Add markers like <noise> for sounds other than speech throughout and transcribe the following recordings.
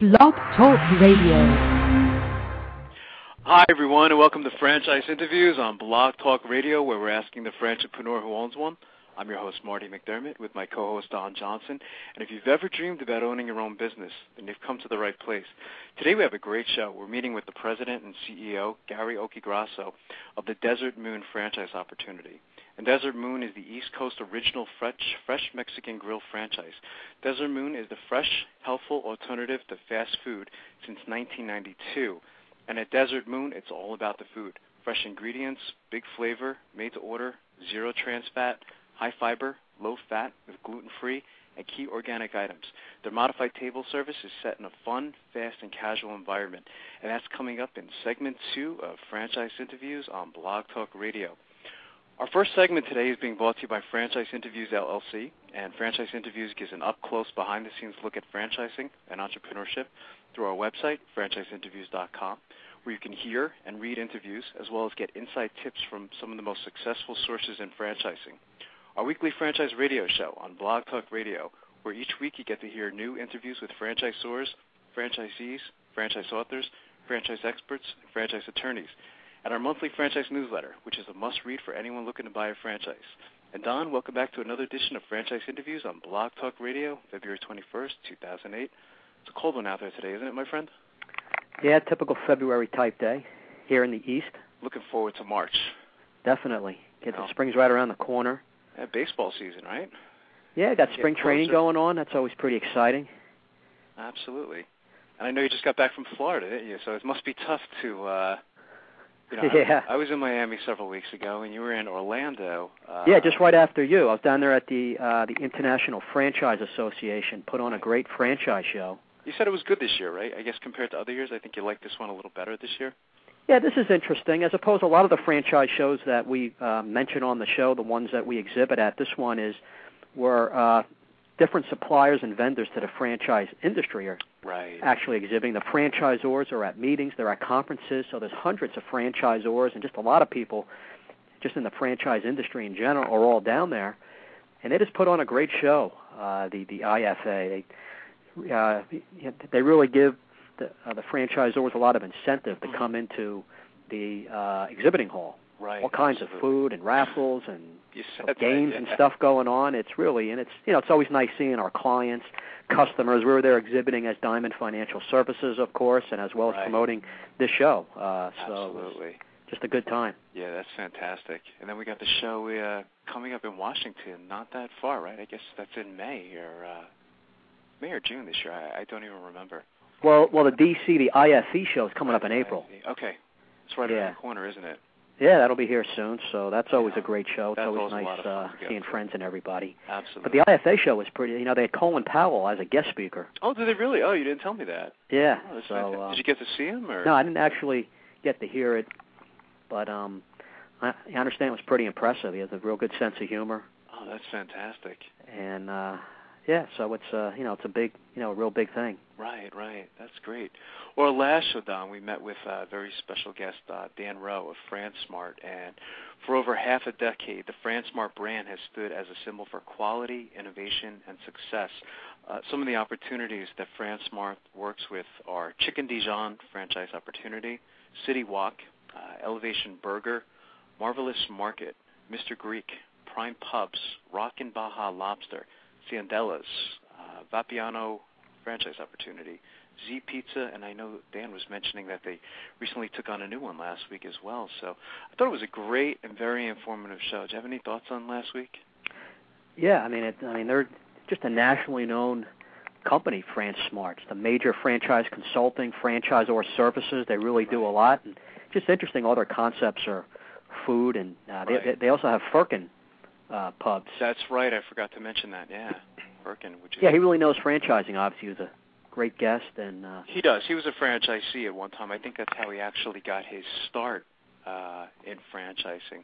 Blog Talk Radio. Hi, everyone, and welcome to Franchise Interviews on Blog Talk Radio, where we're asking the entrepreneur who owns one. I'm your host, Marty McDermott, with my co host, Don Johnson. And if you've ever dreamed about owning your own business, then you've come to the right place. Today, we have a great show. We're meeting with the president and CEO, Gary Occhiogrosso, of the Desert Moon franchise opportunity. And Desert Moon is the East Coast original fresh, fresh Mexican grill franchise. Desert Moon is the fresh, healthful alternative to fast food since 1992. And at Desert Moon, it's all about the food. Fresh ingredients, big flavor, made to order, zero trans fat, high fiber, low fat, with gluten free, and key organic items. Their modified table service is set in a fun, fast, and casual environment. And that's coming up in segment two of franchise interviews on Blog Talk Radio. Our first segment today is being brought to you by Franchise Interviews LLC, and Franchise Interviews gives an up-close, behind-the-scenes look at franchising and entrepreneurship through our website, franchiseinterviews.com, where you can hear and read interviews as well as get inside tips from some of the most successful sources in franchising. Our weekly franchise radio show on Blog Talk Radio, where each week you get to hear new interviews with franchisors, franchisees, franchise authors, franchise experts, and franchise attorneys and our monthly franchise newsletter, which is a must-read for anyone looking to buy a franchise. And Don, welcome back to another edition of Franchise Interviews on Blog Talk Radio, February 21st, 2008. It's a cold one out there today, isn't it, my friend? Yeah, typical February type day here in the East. Looking forward to March. Definitely. Get Oh. the spring's right around the corner. Yeah, baseball season, right? Yeah, got spring training going on. That's always pretty exciting. Absolutely. And I know you just got back from Florida, didn't you? So it must be tough to, uh, <laughs> you know, Yeah. I, I was in Miami several weeks ago, and you were in Orlando. Uh, yeah, just right after you. I was down there at the uh the International Franchise Association, put on a great franchise show. You said it was good this year, right? I guess compared to other years, I think you liked this one a little better this year. Yeah, this is interesting. As opposed to a lot of the franchise shows that we uh, mention on the show, the ones that we exhibit at, this one is where uh, different suppliers and vendors to the franchise industry are Right. actually exhibiting. The franchisors are at meetings, they're at conferences, so there's hundreds of franchisors and just a lot of people just in the franchise industry in general are all down there. And they just put on a great show, uh, the, the IFA. They, uh, they really give the, uh, the franchisors a lot of incentive to Mhm. come into the uh, exhibiting hall. Right. All kinds of food and raffles and You said of games that, and stuff going on. It's really and it's you know it's always nice seeing our clients, customers. We were there exhibiting as Diamond Financial Services, of course, and as well as Right. promoting this show. Uh, so Absolutely. just a good time. Yeah, that's fantastic. And then we got the show uh, coming up in Washington, not that far, right? I guess that's in May or uh, May or June this year. I, I don't even remember. Well, well, the DC, the IFE show is coming up in April. Okay. It's right Yeah. around the corner, isn't it? Yeah, that'll be here soon. So that's always Yeah. a great show. It's That's always always nice lot of fun uh, seeing to. friends and everybody. Absolutely. But the IFA show was pretty. You know, they had Colin Powell as a guest speaker. oh, did they really? Oh, you didn't tell me that. Yeah. Oh, so uh, did you get to see him or? No, I didn't actually get to hear it, but um, I, I understand it was pretty impressive. He has a real good sense of humor, Oh, that's fantastic. and uh, yeah, so it's uh, you know it's a big you know a real big thing. Right, right. That's great. Well, last show, Don, we met with a very special guest, uh, Dan Rowe of FranSmart, and for over half a decade, the FranSmart brand has stood as a symbol for quality, innovation, and success. Uh, some of the opportunities that FranSmart works with are Chicken Dijon franchise opportunity, City Walk, uh, Elevation Burger, Marvelous Market, Mr. Greek, Prime Pubs, Rockin' Baja Lobster, Ciandella's, uh, Vapiano franchise opportunity, Z Pizza, and I know Dan was mentioning that they recently took on a new one last week as well. So I thought it was a great and very informative show. Do you have any thoughts on last week? Yeah, I mean it. I mean they're just a nationally known company, FranSmart. It's the major franchise consulting, franchisor services. They really do a lot, and just interesting. All their concepts are food, and uh, they, Right. they they also have Firkin uh, pubs. That's right. I forgot to mention that. Yeah, Firkin, which is Yeah, he really knows franchising. Obviously, he was a great guest, and uh, He does. He was a franchisee at one time. I think that's how he actually got his start uh, in franchising.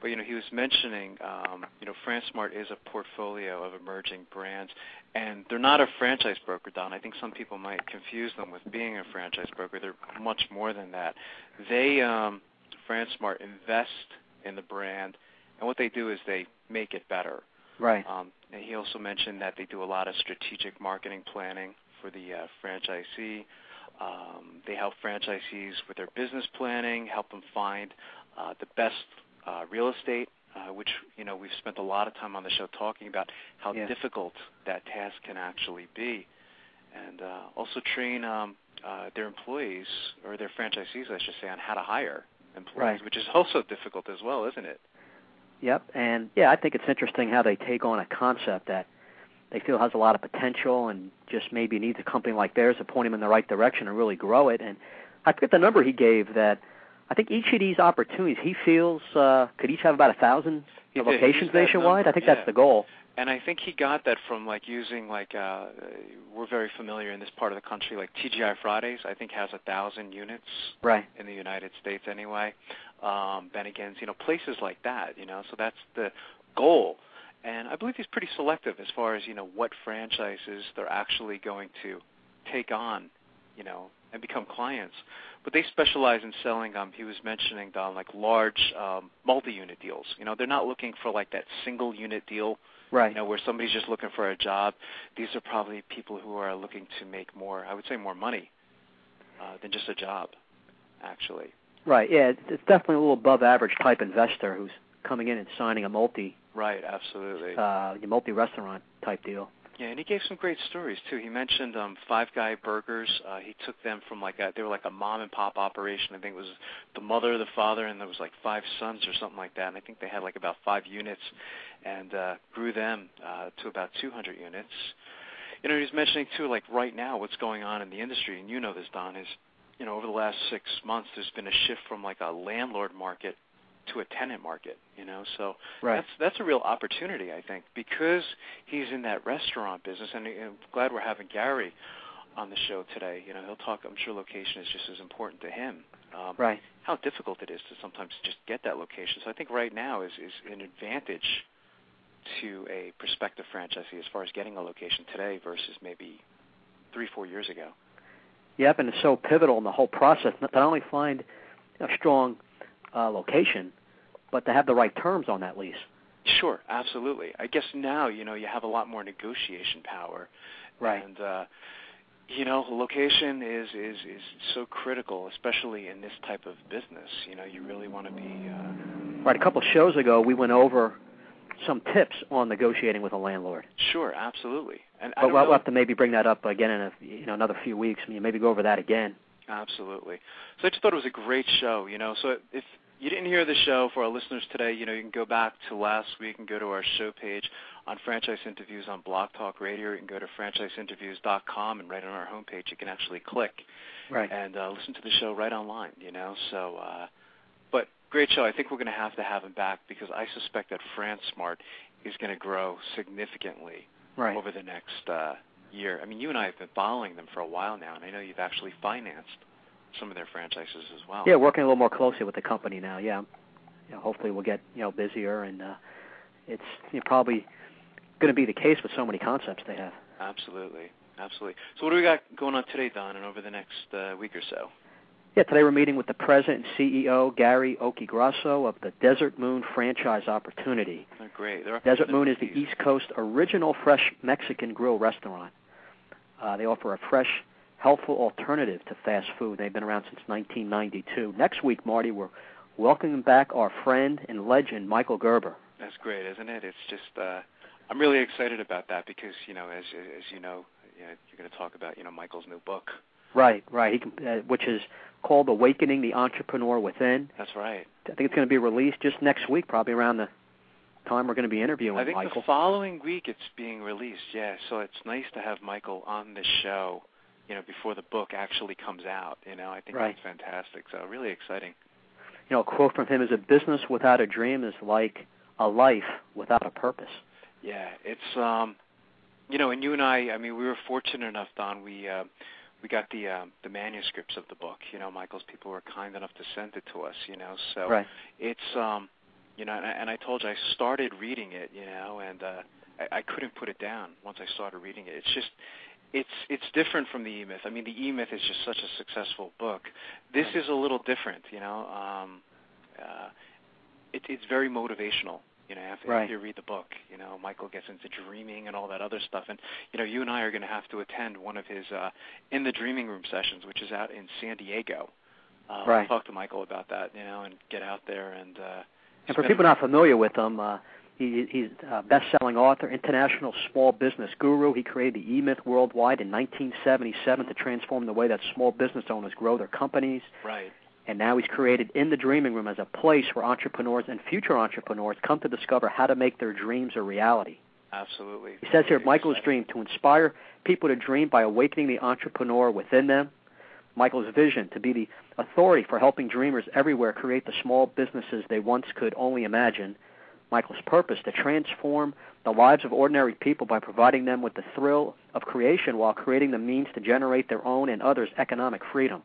But you know, he was mentioning, um, you know, FranSmart is a portfolio of emerging brands, and they're not a franchise broker, Don. I think some people might confuse them with being a franchise broker. They're much more than that. They, um, FranSmart, invest in the brand, and what they do is they make it better. right. Um, and he also mentioned that they do a lot of strategic marketing planning for the uh, franchisee. Um, they help franchisees with their business planning, help them find uh, the best uh, real estate, uh, which you know we've spent a lot of time on the show talking about how Yeah. difficult that task can actually be, and uh, also train um, uh, their employees or their franchisees, I should say, on how to hire employees, Right. which is <laughs> also difficult as well, isn't it? Yep, and yeah, I think it's interesting how they take on a concept that they feel has a lot of potential and just maybe needs a company like theirs to point them in the right direction and really grow it. And I forget the number he gave that I think each of these opportunities he feels uh, could each have about a thousand He locations He used that nationwide. I think yeah. that's the goal. And I think he got that from like using like uh we're very familiar in this part of the country like TGI Fridays I think has a thousand units Right. in the United States anyway. Um Bennigan's, you know, places like that, you know. So that's the goal. And I believe he's pretty selective as far as, you know, what franchises they're actually going to take on, you know, and become clients. But they specialize in selling um he was mentioning Don like large um multi-unit deals. You know, they're not looking for like that single unit deal Right. you know, where somebody's just looking for a job. These are probably people who are looking to make more, I would say more money uh, than just a job, actually. Right. Yeah, it's, it's definitely a little above average type investor who's coming in and signing a multi Right, absolutely. uh multi restaurant type deal. Yeah, and he gave some great stories too. He mentioned um Five Guy Burgers. Uh he took them from like a they were like a mom and pop operation. I think it was the mother, the father, and there was like five sons or something like that. And I think they had like about five units and uh grew them uh to about 200 units. You know, he was mentioning too like right now what's going on in the industry and you know this Don is you know, over the last 6 months there's been a shift from like a landlord market to a tenant market, you know. So Right. that's that's a real opportunity, I think, because he's in that restaurant business, and I'm glad we're having Gary on the show today. You know, he'll talk. I'm sure location is just as important to him. Um, Right. How difficult it is to sometimes just get that location. So I think right now is is an advantage to a prospective franchisee as far as getting a location today versus maybe three, four years ago. Yep, and it's so pivotal in the whole process not only find a strong uh, location, but to have the right terms on that lease. Sure, absolutely. I guess now you know you have a lot more negotiation power, Right. And uh, you know, location is is is so critical, especially in this type of business. You know, you really want to be. Uh, Right. A couple of shows ago, we went over some tips on negotiating with a landlord. sure, absolutely. And But we'll know, have to maybe bring that up again in a you know another few weeks. I mean, maybe go over that again. Absolutely. So I just thought it was a great show, you know. So if you didn't hear the show for our listeners today, you know, you can go back to last week and go to our show page on franchise interviews on Blog Talk Radio. You can go to franchiseinterviews.com and right on our homepage you can actually click Right. and uh, listen to the show right online, you know. So uh but great show. I think we're going to have to have him back because I suspect that France Smart is going to grow significantly Right. over the next uh, year. I mean, you and I have been following them for a while now, and I know you've actually financed some of their franchises as well. Yeah, working a little more closely with the company now. Yeah. You know, hopefully we'll get you know busier, and uh, it's you know, probably going to be the case with so many concepts they have. Absolutely, absolutely. So, what do we got going on today, Don, and over the next uh, week or so? Yeah, today we're meeting with the president and CEO Gary Occhiogrosso of the Desert Moon Franchise Opportunity. They're great. They're Desert Moon is the East Coast original fresh Mexican grill restaurant. Uh, they offer a fresh, healthful alternative to fast food. They've been around since 1992. Next week, Marty, we're welcoming back our friend and legend Michael Gerber. That's great, isn't it? It's just uh, I'm really excited about that because you know, as as you know, you know you're going to talk about you know Michael's new book. Right, right. He can, uh, which is called "Awakening the Entrepreneur Within." That's right. I think it's going to be released just next week, probably around the time we're going to be interviewing I think Michael. the following week it's being released. Yeah, so it's nice to have Michael on the show, you know, before the book actually comes out. You know, I think Right. that's fantastic. So really exciting. you know, a quote from him is: "A business without a dream is like a life without a purpose." Yeah, it's um, you know, and you and I, I mean, we were fortunate enough, Don. We uh, we got the um, the manuscripts of the book. You know, Michael's people were kind enough to send it to us. You know, so Right. it's um, you know, and I, and I told you I started reading it. You know, and uh, I, I couldn't put it down once I started reading it. It's just. It's it's different from the E Myth. I mean, the E Myth is just such a successful book. This is a little different, you know. Um, uh, it, it's very motivational, You know, after, Right. after you read the book, you know, Michael gets into dreaming and all that other stuff. And you know, you and I are going to have to attend one of his uh, in the dreaming room sessions, which is out in San Diego. Uh, Right. We'll talk to Michael about that, you know, and get out there and. Uh, And for people not familiar with him, uh, he, he's a best-selling author, international small business guru. He created the E-Myth worldwide in 1977 to transform the way that small business owners grow their companies. Right. And now he's created In the Dreaming Room as a place where entrepreneurs and future entrepreneurs come to discover how to make their dreams a reality. Absolutely. He says here, Michael's dream to inspire people to dream by awakening the entrepreneur within them. Michael's vision to be the authority for helping dreamers everywhere create the small businesses they once could only imagine. Michael's purpose to transform the lives of ordinary people by providing them with the thrill of creation while creating the means to generate their own and others' economic freedom.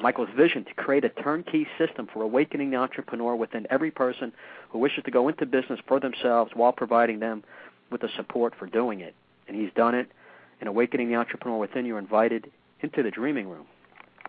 Michael's vision to create a turnkey system for awakening the entrepreneur within every person who wishes to go into business for themselves while providing them with the support for doing it. And he's done it. In awakening the entrepreneur within, you're invited into the dreaming room.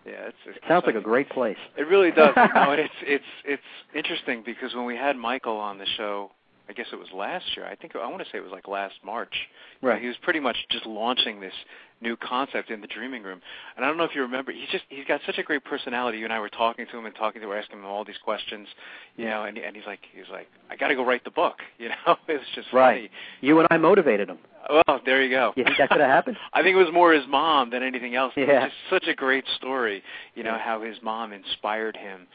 Yeah, it's, it's It sounds like a great place. It really does. you know, <laughs> it's it's it's interesting because when we had Michael on the show, I guess it was last year. I think I want to say it was like last March. You know, Right. he was pretty much just launching this new concept in the dreaming room. And I don't know if you remember, he's just he's got such a great personality. You and I were talking to him and talking to him, asking him all these questions, you know, and and he's like he's like I got to go write the book, <laughs> you know. it was just Right. funny. You and I motivated him. Well, there you go. You think that could have happened? <laughs> I think it was more his mom than anything else. Yeah. It's just such a great story, you know, Yeah. how his mom inspired him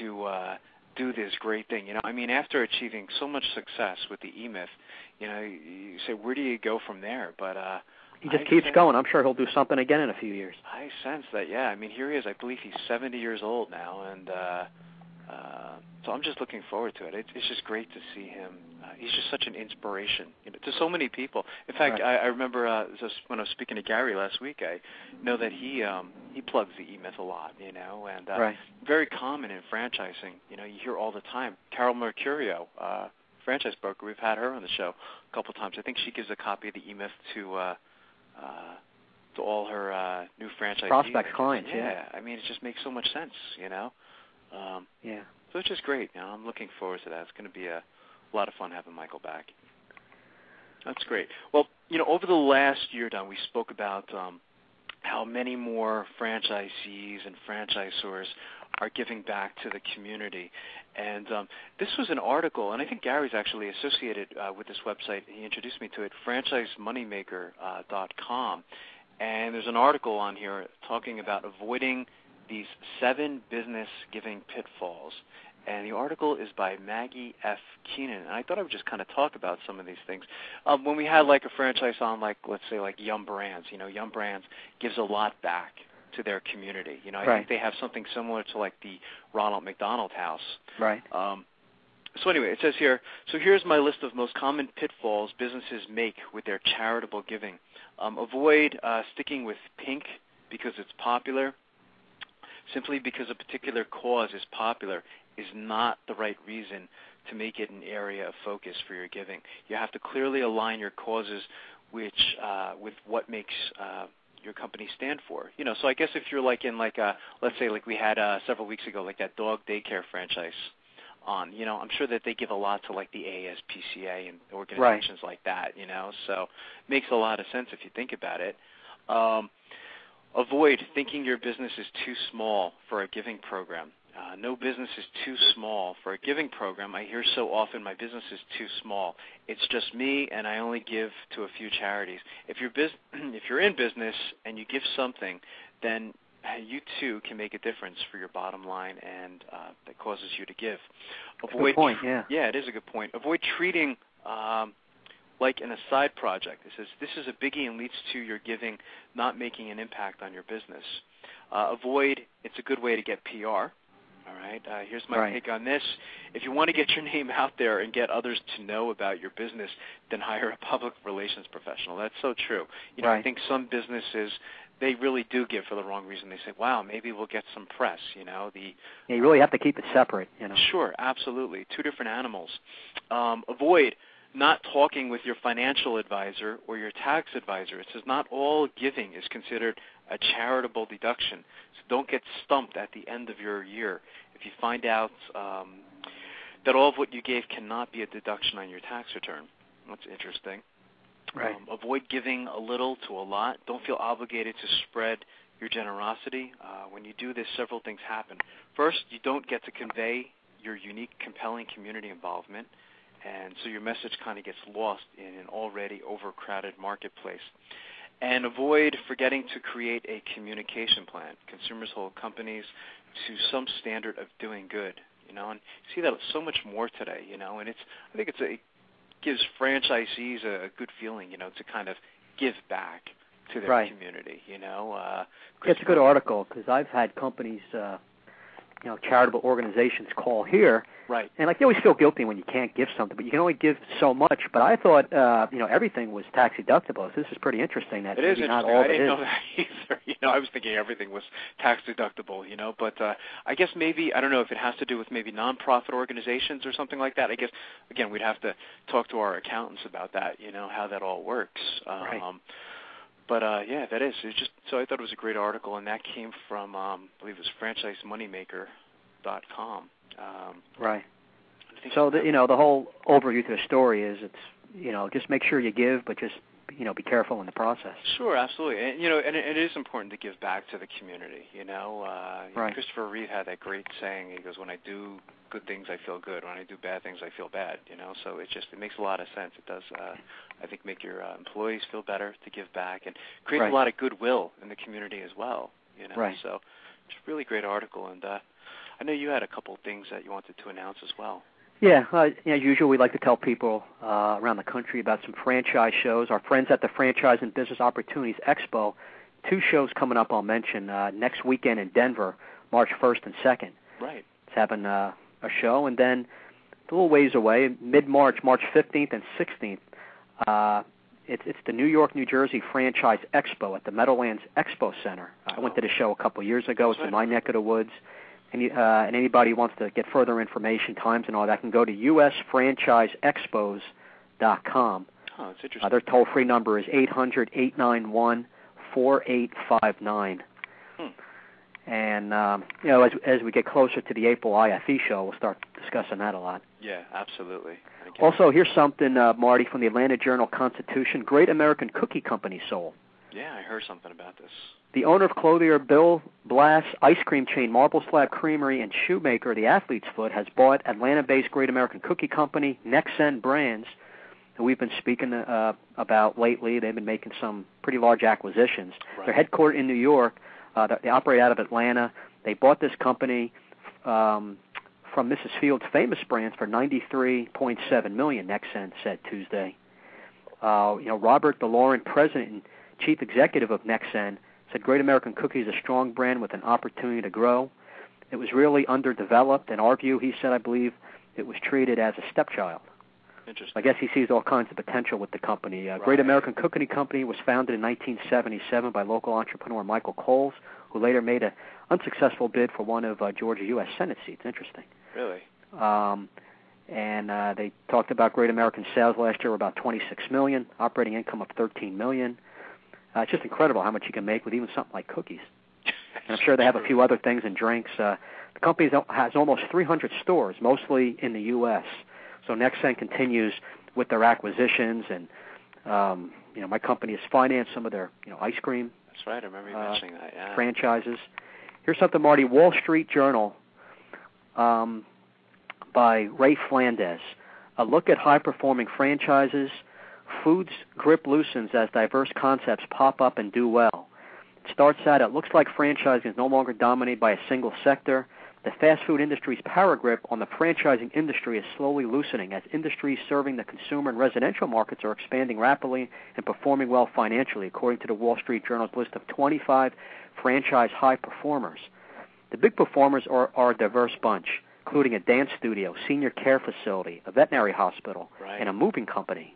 to uh do this great thing. You know, I mean, after achieving so much success with the E-Myth, you know, you, you say where do you go from there? But uh He just I keeps sense- going. I'm sure he'll do something again in a few years. I sense that, yeah. I mean, here he is. I believe he's 70 years old now, and uh, uh, so I'm just looking forward to it. it. It's just great to see him. Uh, he's just such an inspiration you know, to so many people. In fact, Right. I, I remember uh, just when I was speaking to Gary last week, I know that he um, he plugs the E-Myth a lot, you know, and uh, right. very common in franchising. You know, you hear all the time. Carol Mercurio, uh, franchise broker, we've had her on the show a couple times. I think she gives a copy of the E-Myth to uh, uh, to all her uh, new franchise Prospects, clients, Yeah. yeah. I mean, it just makes so much sense, you know. Um, Yeah. So it's just great. You know, I'm looking forward to that. It's going to be a lot of fun having Michael back. That's great. Well, you know, over the last year, Don, we spoke about um, how many more franchisees and franchisors are giving back to the community. And um, this was an article, and I think Gary's actually associated uh, with this website. He introduced me to it, franchisemoneymaker.com. And there's an article on here talking about avoiding these seven business giving pitfalls. And the article is by Maggie F. Keenan. And I thought I would just kind of talk about some of these things. Um, when we had like a franchise on, like let's say like Yum Brands, you know, Yum Brands gives a lot back to their community. You know, I Right. think they have something similar to like the Ronald McDonald House. Right. Um, so anyway, it says here. So here's my list of most common pitfalls businesses make with their charitable giving. Um, avoid uh, sticking with pink because it's popular. Simply because a particular cause is popular is not the right reason to make it an area of focus for your giving. You have to clearly align your causes which uh, with what makes uh, your company stand for. You know, so I guess if you're like in like a let's say like we had uh, several weeks ago like that dog daycare franchise on, you know, I'm sure that they give a lot to like the ASPCA and organizations like that, you know. So makes a lot of sense if you think about it. Um, avoid thinking your business is too small for a giving program. Uh, no business is too small for a giving program. I hear so often my business is too small. It's just me, and I only give to a few charities. If you're bus- <clears throat> if you're in business and you give something, then uh, you too can make a difference for your bottom line, and uh, that causes you to give. Good point. Yeah. Yeah, it is a good point. Avoid treating um, like an aside project. It says this is a biggie and leads to your giving not making an impact on your business. Uh, avoid. It's a good way to get PR. All right. Uh, here's my Right. take on this. If you want to get your name out there and get others to know about your business, then hire a public relations professional. That's so true. You know, I think some businesses they really do give for the wrong reason. They say, "Wow, maybe we'll get some press." You know, the Yeah, you really have to keep it separate. You know. Sure, absolutely. Two different animals. Um, avoid not talking with your financial advisor or your tax advisor. It says not all giving is considered a charitable deduction. So don't get stumped at the end of your year. If you find out um, that all of what you gave cannot be a deduction on your tax return. That's interesting. Right. Um, avoid giving a little to a lot. Don't feel obligated to spread your generosity. Uh, when you do this, several things happen. First, you don't get to convey your unique, compelling community involvement, and so your message kind of gets lost in an already overcrowded marketplace. And avoid forgetting to create a communication plan. Consumers hold companies to some standard of doing good, you know, and you see that so much more today, you know, and it's I think it's a, it gives franchisees a, a good feeling, you know, to kind of give back to their Right. community, you know. Uh, It's a good article because I've had companies, uh, you know, charitable organizations call here, Right. and like you always feel guilty when you can't give something, but you can only give so much. But I thought, uh, you know, everything was tax deductible. So this is pretty interesting. That It is maybe not all I didn't is. know that <laughs> either. You know, I was thinking everything was tax deductible. You know, but uh, I guess maybe I don't know if it has to do with maybe nonprofit organizations or something like that. I guess again we'd have to talk to our accountants about that. You know how that all works. Um, Right. But uh, yeah, that is. It's just so I thought it was a great article, and that came from um, I believe it was franchisemoneymaker.com. Um, Right. So the, you know, the whole overview to the story is it's you know just make sure you give, but just you know be careful in the process. Sure, absolutely, and you know, and it, it is important to give back to the community. You know, uh, Right. Christopher Reeve had that great saying. He goes, "When I do good things, I feel good. When I do bad things, I feel bad." You know, so it just it makes a lot of sense. It does, uh, I think, make your uh, employees feel better to give back, and creates Right. a lot of goodwill in the community as well. You know, Right. so it's a really great article, and uh, I know you had a couple of things that you wanted to announce as well. Yeah, uh, as usual, we like to tell people uh, around the country about some franchise shows. Our friends at the Franchise and Business Opportunities Expo, two shows coming up. I'll mention uh, next weekend in Denver, March 1st and 2nd. Right. It's having uh, a show, and then a little ways away, mid-March, March 15th and 16th. Uh, it's it's the New York, New Jersey Franchise Expo at the Meadowlands Expo Center. I went to the show a couple years ago. It's in my neck of the woods. You- uh, and anybody who wants to get further information, times and all that, can go to usfranchiseexpos.com. Oh, it's interesting. Uh, their toll-free number is eight hundred eight nine one four eight five nine. Hmm. And um, you know, as as we get closer to the April IFE show, we'll start discussing that a lot. yeah, absolutely. Also, here's something, uh, Marty, from the Atlanta Journal-Constitution: Great American Cookie Company sold. Yeah, I heard something about this. The owner of clothier Bill Blass ice cream chain Marble Slab Creamery and shoemaker The Athlete's Foot has bought Atlanta-based Great American Cookie Company, NexCen Brands, who we've been speaking uh, about lately. They've been making some pretty large acquisitions. Right. They're headquartered in New York. Uh, they- they operate out of Atlanta. They bought this company um, from Mrs. Field's famous brands for 93.7 million. NexCen said Tuesday. Uh, you know, Robert D'Loren, president chief executive of NexCen, said Great American Cookie is a strong brand with an opportunity to grow. It was really underdeveloped. In our view, he said, I believe it was treated as a stepchild. Interesting. I guess he sees all kinds of potential with the company. Uh, Great Right. American Cookie Company was founded in 1977 by local entrepreneur Michael Coles, who later made an unsuccessful bid for one of uh, Georgia U.S. Senate seats. Interesting. Really? Um, and uh, they talked about Great American sales last year were about 26 million, operating income of 13 million. Uh, it's just incredible how much you can make with even something like cookies. And I'm sure they have a few other things and drinks. Uh, the company has almost 300 stores, mostly in the U.S. So NexCen continues with their acquisitions, and um, you know my company has financed some of their you know ice cream That's right. I remember you Uh, mentioning that. Yeah. franchises. Here's something, Marty. Wall Street Journal um, by Ray Flandez. A look at high performing franchises. Food's grip loosens as diverse concepts pop up and do well. It starts out, it looks like franchising is no longer dominated by a single sector. The fast food industry's power grip on the franchising industry is slowly loosening as industries serving the consumer and residential markets are expanding rapidly and performing well financially, according to the Wall Street Journal's list of 25 franchise high performers. The big performers are, are a diverse bunch, including a dance studio, senior care facility, a veterinary hospital, Right. and a moving company.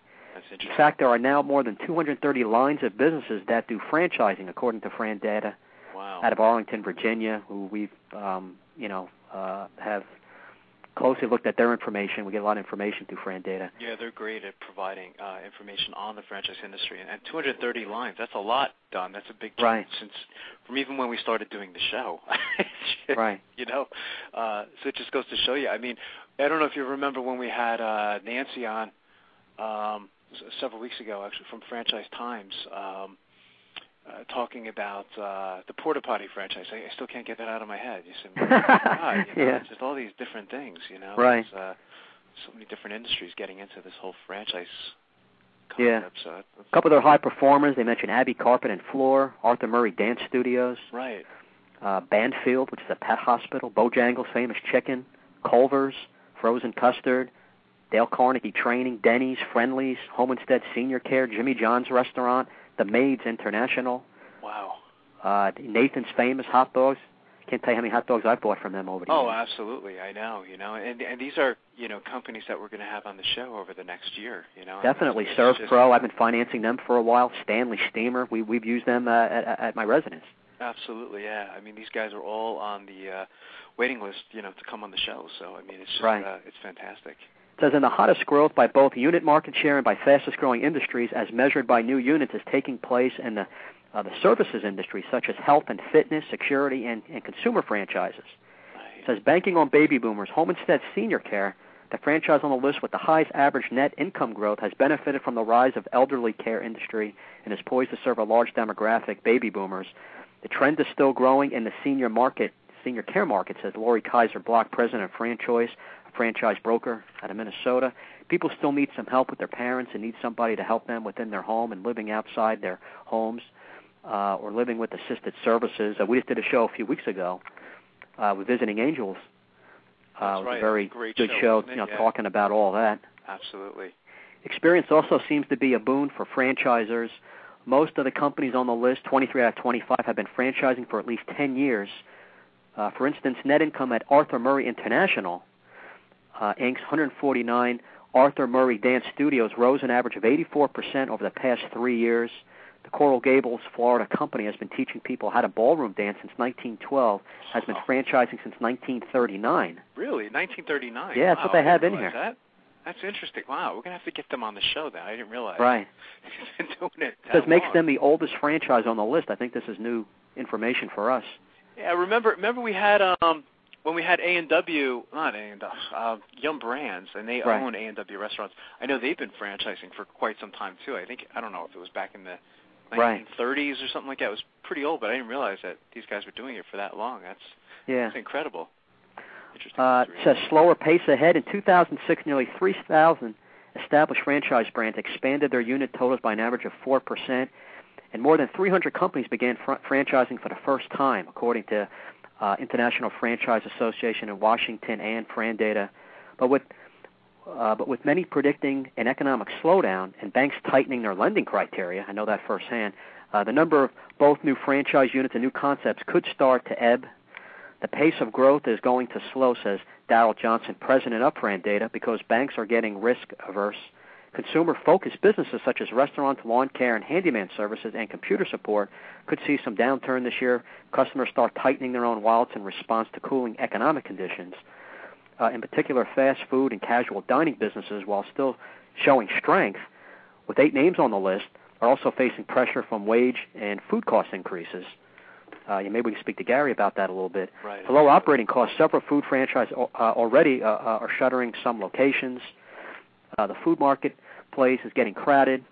That's In fact, there are now more than 230 lines of businesses that do franchising, according to Frandata wow. out of Arlington, Virginia, who we've um, you know uh, have closely looked at their information. We get a lot of information through Frandata. Yeah, they're great at providing uh, information on the franchise industry, and, and 230 lines—that's a lot, Don. That's a big jump Right. since from even when we started doing the show. <laughs> right. you know, uh, so it just goes to show you. I mean, I don't know if you remember when we had uh, Nancy on um, several weeks ago, actually from Franchise Times, um, uh, talking about uh, the porta potty franchise. I, I still can't get that out of my head. You said, my God, <laughs> you know, Yeah. it's just all these different things. You know, Right. Uh, so many different industries getting into this whole franchise Yeah. concept. So A couple of their high performers. They mentioned Abbey Carpet and Floor, Arthur Murray Dance Studios, right. uh, Banfield, which is a pet hospital, Bojangles Famous Chicken, Culver's, Frozen Custard, Dale Carnegie Training, Denny's, Friendly's, Home Instead Senior Care, Jimmy John's Restaurant, The Maids International, Wow. uh, Nathan's Famous Hot Dogs. Can't tell you how many hot dogs I've bought from them over the Oh, years. absolutely. I know. You know, and and these are you know companies that we're going to have on the show over the next year. You know, Definitely, It's Serve just- Pro. I've been financing them for a while. Stanley Steamer. We we've used them uh, at, at my residence. Absolutely, yeah. I mean, these guys are all on the uh, waiting list, you know, to come on the show. So I mean, it's just Right. uh, it's fantastic. Says in the hottest growth by both unit market share and by fastest growing industries as measured by new units is taking place in the uh, the services industry such as health and fitness, security, and, and consumer franchises. It says banking on baby boomers, home instead Senior Care, the franchise on the list with the highest average net income growth, has benefited from the rise of elderly care industry and is poised to serve a large demographic, baby boomers. The trend is still growing in the senior market, senior care market, says Lori Kaiser Block, president of Franchise, a franchise broker out of Minnesota. People still need some help with their parents and need somebody to help them within their home and living outside their homes uh, or living with assisted services. Uh, we just did a show a few weeks ago uh, with Visiting Angels. Uh, That's it was right. a very Great good show, show, you know, Yeah. talking about all that. Absolutely. Experience also seems to be a boon for franchisors. Most of the companies on the list, 23 out of 25, have been franchising for at least 10 years. Uh, for instance, net income at Arthur Murray International, uh, Inc.'s 149 Arthur Murray Dance Studios rose an average of 84% over the past three years. The Coral Gables, Florida company has been teaching people how to ballroom dance since 1912, has been franchising since 1939. Really, 1939. Yeah, that's wow, what they have in here. That? That's interesting. Wow, we're gonna have to get them on the show. Then I didn't realize. Right. <laughs> They've been doing it. This makes them the oldest franchise on the list. I think this is new information for us. Yeah, remember remember we had um when we had A and W, not A and W, uh, Yum Brands, and they Right. own A and W restaurants. I know they've been franchising for quite some time too. I think I don't know if it was back in the Right. 1930s or something like that. It was pretty old, but I didn't realize that these guys were doing it for that long. That's Yeah. that's incredible. Interesting. Uh, it history. says slower pace ahead. In 2006, nearly 3,000 established franchise brands expanded their unit totals by an average of 4%, and more than 300 companies began fr- franchising for the first time, according to uh, International Franchise Association in Washington and Frandata. But with uh, but with many predicting an economic slowdown and banks tightening their lending criteria, I know that firsthand, uh, the number of both new franchise units and new concepts could start to ebb. The pace of growth is going to slow, says Darrell Johnson, president of Frandata, because banks are getting risk averse. Consumer focused businesses such as restaurants, lawn care, and handyman services and computer support could see some downturn this year. Customers start tightening their own wallets in response to cooling economic conditions. Uh, in particular, fast food and casual dining businesses, while still showing strength, with eight names on the list, are also facing pressure from wage and food cost increases. Uh, maybe we can speak to Gary about that a little bit. right. For low operating costs, several food franchises uh, already uh, uh, are shuttering some locations. Uh, the food marketplace is getting crowded,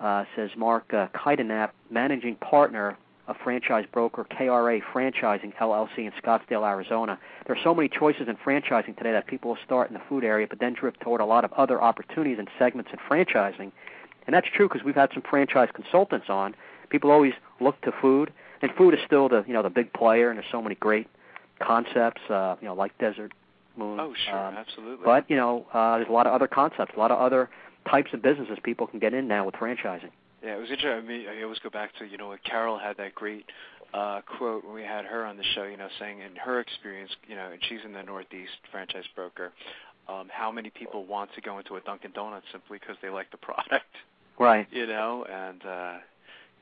uh, says Mark uh, Kaidenap, managing partner of franchise broker KRA Franchising LLC in Scottsdale, Arizona. There are so many choices in franchising today that people will start in the food area, but then drift toward a lot of other opportunities and segments in franchising. And that's true because we've had some franchise consultants on. People always look to food, and food is still the you know the big player, and there's so many great concepts, uh, you know, like Desert Moon. Oh, sure, um, absolutely. but you know, uh, there's a lot of other concepts, a lot of other types of businesses people can get in now with franchising. Yeah, it was interesting. I mean, I always go back to you know Carol had that great uh, quote when we had her on the show. You know, saying in her experience, you know, and she's in the Northeast franchise broker. Um, how many people want to go into a Dunkin' Donuts simply because they like the product? <laughs> Right. You know, and uh,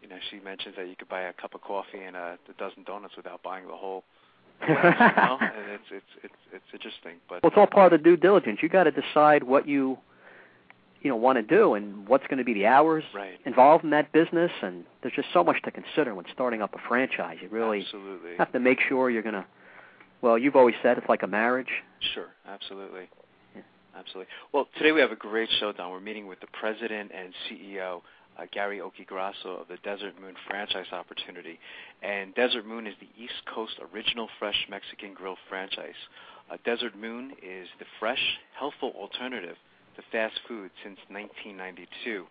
you know, she mentions that you could buy a cup of coffee and a, a dozen donuts without buying the whole. Know? <laughs> it's it's it's it's interesting, but Well, it's all uh, part of the due diligence. You got to decide what you, you know, want to do and what's going to be the hours right. involved in that business. And there's just so much to consider when starting up a franchise. You really Absolutely. have to make sure you're going to well, you've always said it's like a marriage. Sure, absolutely. Yeah. Absolutely. Well, today we have a great show, Don. We're meeting with the president and CEO, uh, Gary Occhiogrosso of the Desert Moon franchise opportunity. And Desert Moon is the East Coast original fresh Mexican grill franchise. Uh, Desert Moon is the fresh, healthful alternative to fast food since 1992.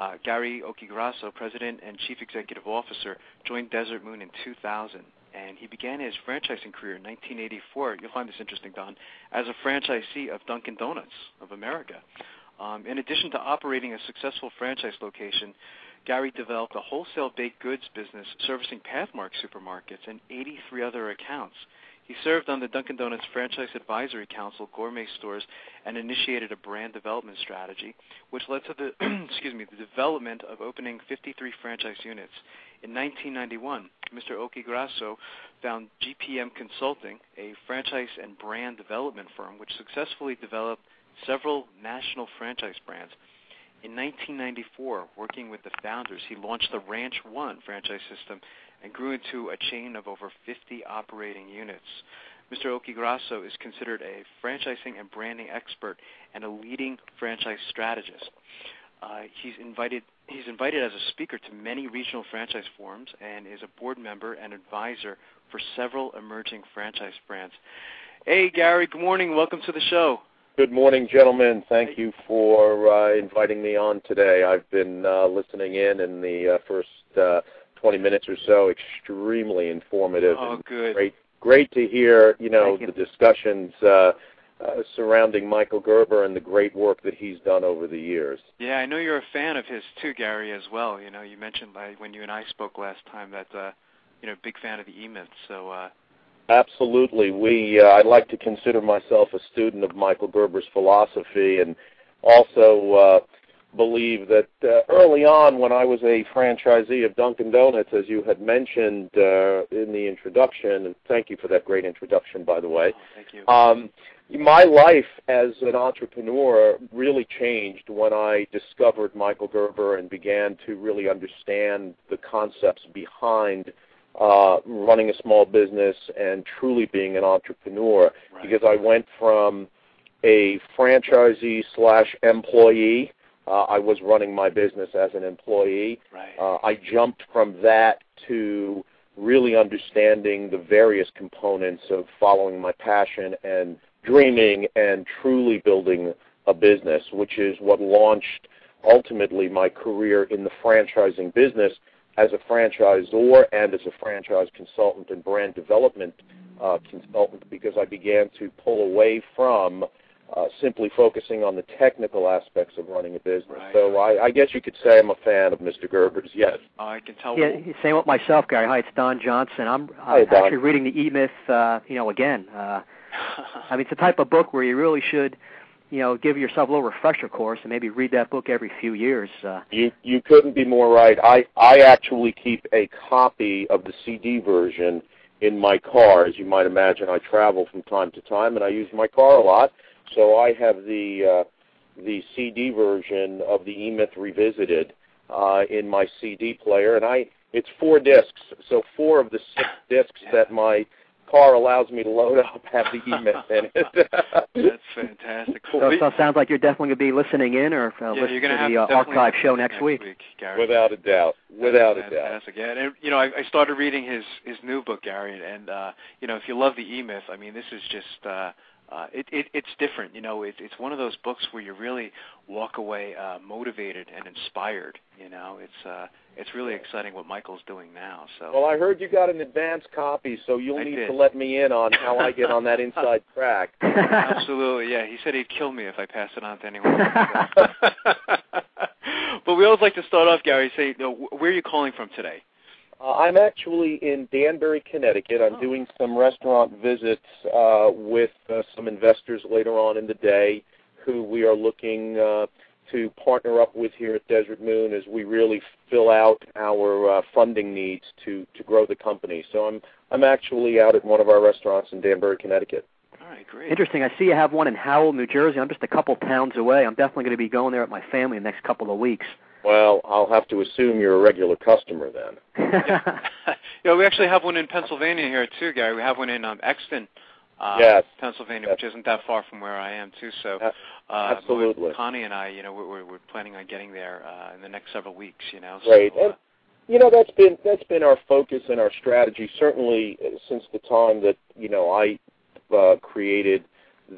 Uh, Gary Occhiogrosso, President and Chief Executive Officer, joined Desert Moon in 2000, and he began his franchising career in 1984. You'll find this interesting, Don, as a franchisee of Dunkin' Donuts of America. Um, in addition to operating a successful franchise location, Gary developed a wholesale baked goods business servicing Pathmark supermarkets and 83 other accounts. He served on the Dunkin' Donuts Franchise Advisory Council Gourmet Stores and initiated a brand development strategy, which led to the <clears throat> excuse me the development of opening 53 franchise units. In 1991, Mr. Occhiogrosso found GPM Consulting, a franchise and brand development firm, which successfully developed several national franchise brands. In 1994, working with the founders, he launched the Ranch One franchise system and grew into a chain of over 50 operating units. Mr. Occhiogrosso is considered a franchising and branding expert and a leading franchise strategist. Uh, he's invited he's invited as a speaker to many regional franchise forums and is a board member and advisor for several emerging franchise brands. Hey Gary, good morning. Welcome to the show. Good morning, gentlemen. Thank you for uh, inviting me on today. I've been uh, listening in in the uh, first uh, 20 minutes or so. Extremely informative. Oh, good. Great, great to hear. You know you. the discussions uh, uh, surrounding Michael Gerber and the great work that he's done over the years. Yeah, I know you're a fan of his too, Gary, as well. You know, you mentioned when you and I spoke last time that uh, you know, big fan of the E-Myth. So. Absolutely. We uh, I'd like to consider myself a student of Michael Gerber's philosophy and also uh, believe that uh, early on when I was a franchisee of Dunkin' Donuts, as you had mentioned uh, in the introduction, and thank you for that great introduction, by the way. Oh, thank you. Um, my life as an entrepreneur really changed when I discovered Michael Gerber and began to really understand the concepts behind uh, running a small business and truly being an entrepreneur right. because I went from a franchisee slash employee. Uh, I was running my business as an employee. Right. Uh, I jumped from that to really understanding the various components of following my passion and dreaming and truly building a business, which is what launched ultimately my career in the franchising business as a franchisor and as a franchise consultant and brand development uh, consultant because I began to pull away from uh, simply focusing on the technical aspects of running a business. Right. So I, I guess you could say I'm a fan of Mr. Gerber's. Yes. Oh, I can tell. Yeah, same with myself, Gary. Hi, it's Don Johnson. I'm Hi, uh, Don. actually reading the E-Myth, uh, you know, again. Uh, <laughs> I mean, it's the type of book where you really should, you know, give yourself a little refresher course and maybe read that book every few years. Uh, You you couldn't be more right. I I actually keep a copy of the CD version in my car. As you might imagine, I travel from time to time, and I use my car a lot. So I have the uh, the CD version of the E-Myth Revisited uh, in my CD player, and I it's four discs. So four of the six discs that my car allows me to load up have the E-Myth <laughs> in it. That's fantastic. so, so it sounds like you're definitely going to be listening in or uh, yeah, listen you're gonna to have the to uh, archive show listen next week. Gary. Without a doubt. Without a That's doubt. fantastic. Yeah, and you know, I, I started reading his his new book, Gary, and uh, you know, if you love the E Myth, I mean, this is just. Uh, uh, it, it, it's different, you know. It, it's one of those books where you really walk away uh, motivated and inspired. You know, it's uh, it's really exciting what Michael's doing now. So Well, I heard you got an advance copy, so you'll I need did. to let me in on how I get on that <laughs> inside track. Absolutely, yeah. He said he'd kill me if I passed it on to anyone <laughs> but we always like to start off, Gary. Say, you know, where are you calling from today? Uh, I'm actually in Danbury, Connecticut. I'm Oh. doing some restaurant visits uh, with uh, some investors later on in the day who we are looking uh, to partner up with here at Desert Moon as we really fill out our uh, funding needs to, to grow the company. So I'm I'm actually out at one of our restaurants in Danbury, Connecticut. All right, great. Interesting. I see you have one in Howell, New Jersey. I'm just a couple towns away. I'm definitely going to be going there with my family in the next couple of weeks. Well, I'll have to assume you're a regular customer then. yeah. <laughs> yeah, we actually have one in Pennsylvania here too, Gary. We have one in um, Exton, uh, yes. Pennsylvania, yes. which isn't that far from where I am too. So, uh, absolutely, Connie and I, you know, we're we're planning on getting there uh, in the next several weeks. You know, great. So, and, you know, that's been that's been our focus and our strategy certainly since the time that you know I uh, created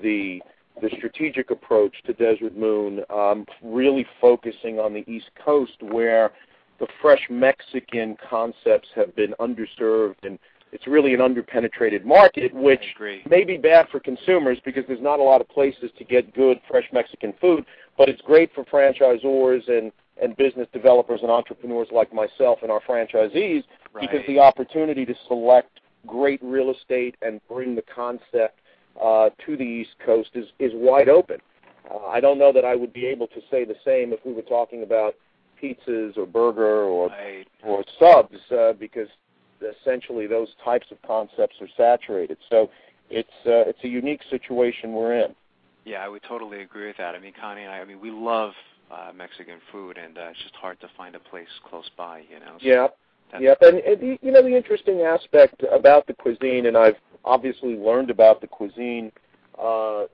the the strategic approach to Desert Moon, um, really focusing on the East Coast where the fresh Mexican concepts have been underserved and it's really an underpenetrated market, which may be bad for consumers because there's not a lot of places to get good fresh Mexican food, but it's great for franchisors and, and business developers and entrepreneurs like myself and our franchisees right. because the opportunity to select great real estate and bring the concept uh, to the East Coast is, is wide open. Uh, I don't know that I would be able to say the same if we were talking about pizzas or burger or right. or subs uh, because essentially those types of concepts are saturated. So it's uh, it's a unique situation we're in. Yeah, I would totally agree with that. I mean, Connie and I, I mean, we love uh, Mexican food, and uh, it's just hard to find a place close by, you know. So yeah. Yep, and, and the, you know the interesting aspect about the cuisine, and I've obviously learned about the cuisine uh,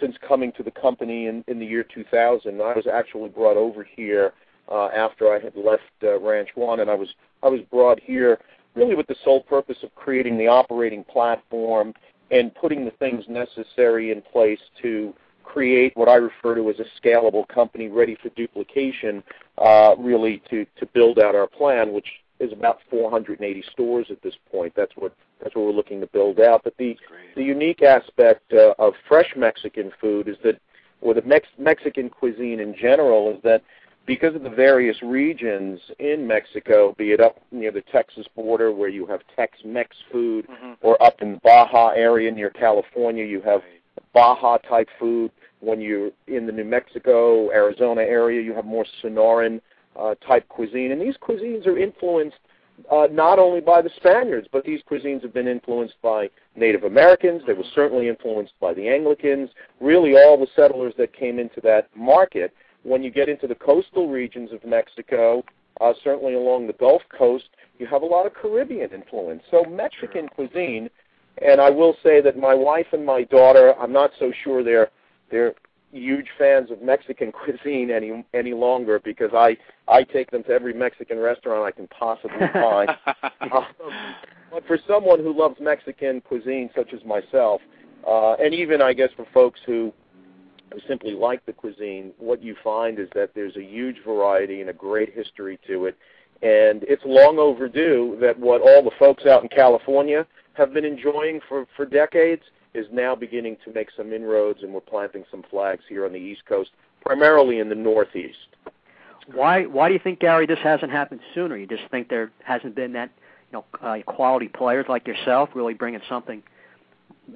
since coming to the company in, in the year 2000. I was actually brought over here uh, after I had left uh, Ranch One, and I was I was brought here really with the sole purpose of creating the operating platform and putting the things necessary in place to create what I refer to as a scalable company ready for duplication, uh, really to, to build out our plan, which is about 480 stores at this point. That's what that's what we're looking to build out. But the the unique aspect uh, of fresh Mexican food is that, or the Mex- Mexican cuisine in general, is that because of the various regions in Mexico, be it up near the Texas border where you have Tex-Mex food, mm-hmm. or up in the Baja area near California, you have Baja type food. When you're in the New Mexico, Arizona area, you have more Sonoran uh, type cuisine, and these cuisines are influenced uh, not only by the Spaniards, but these cuisines have been influenced by Native Americans. They were certainly influenced by the Anglicans. Really, all the settlers that came into that market when you get into the coastal regions of Mexico, uh, certainly along the Gulf Coast, you have a lot of Caribbean influence. So Mexican cuisine, and I will say that my wife and my daughter, I'm not so sure they're they're huge fans of Mexican <laughs> cuisine any any longer because I I take them to every Mexican restaurant I can possibly <laughs> find. um, <laughs> but for someone who loves Mexican cuisine, such as myself, uh, and even I guess for folks who who simply like the cuisine, what you find is that there's a huge variety and a great history to it. And it's long overdue that what all the folks out in California have been enjoying for, for decades is now beginning to make some inroads, and we're planting some flags here on the East Coast, primarily in the Northeast. Why why do you think Gary this hasn't happened sooner? You just think there hasn't been that you know uh, quality players like yourself really bringing something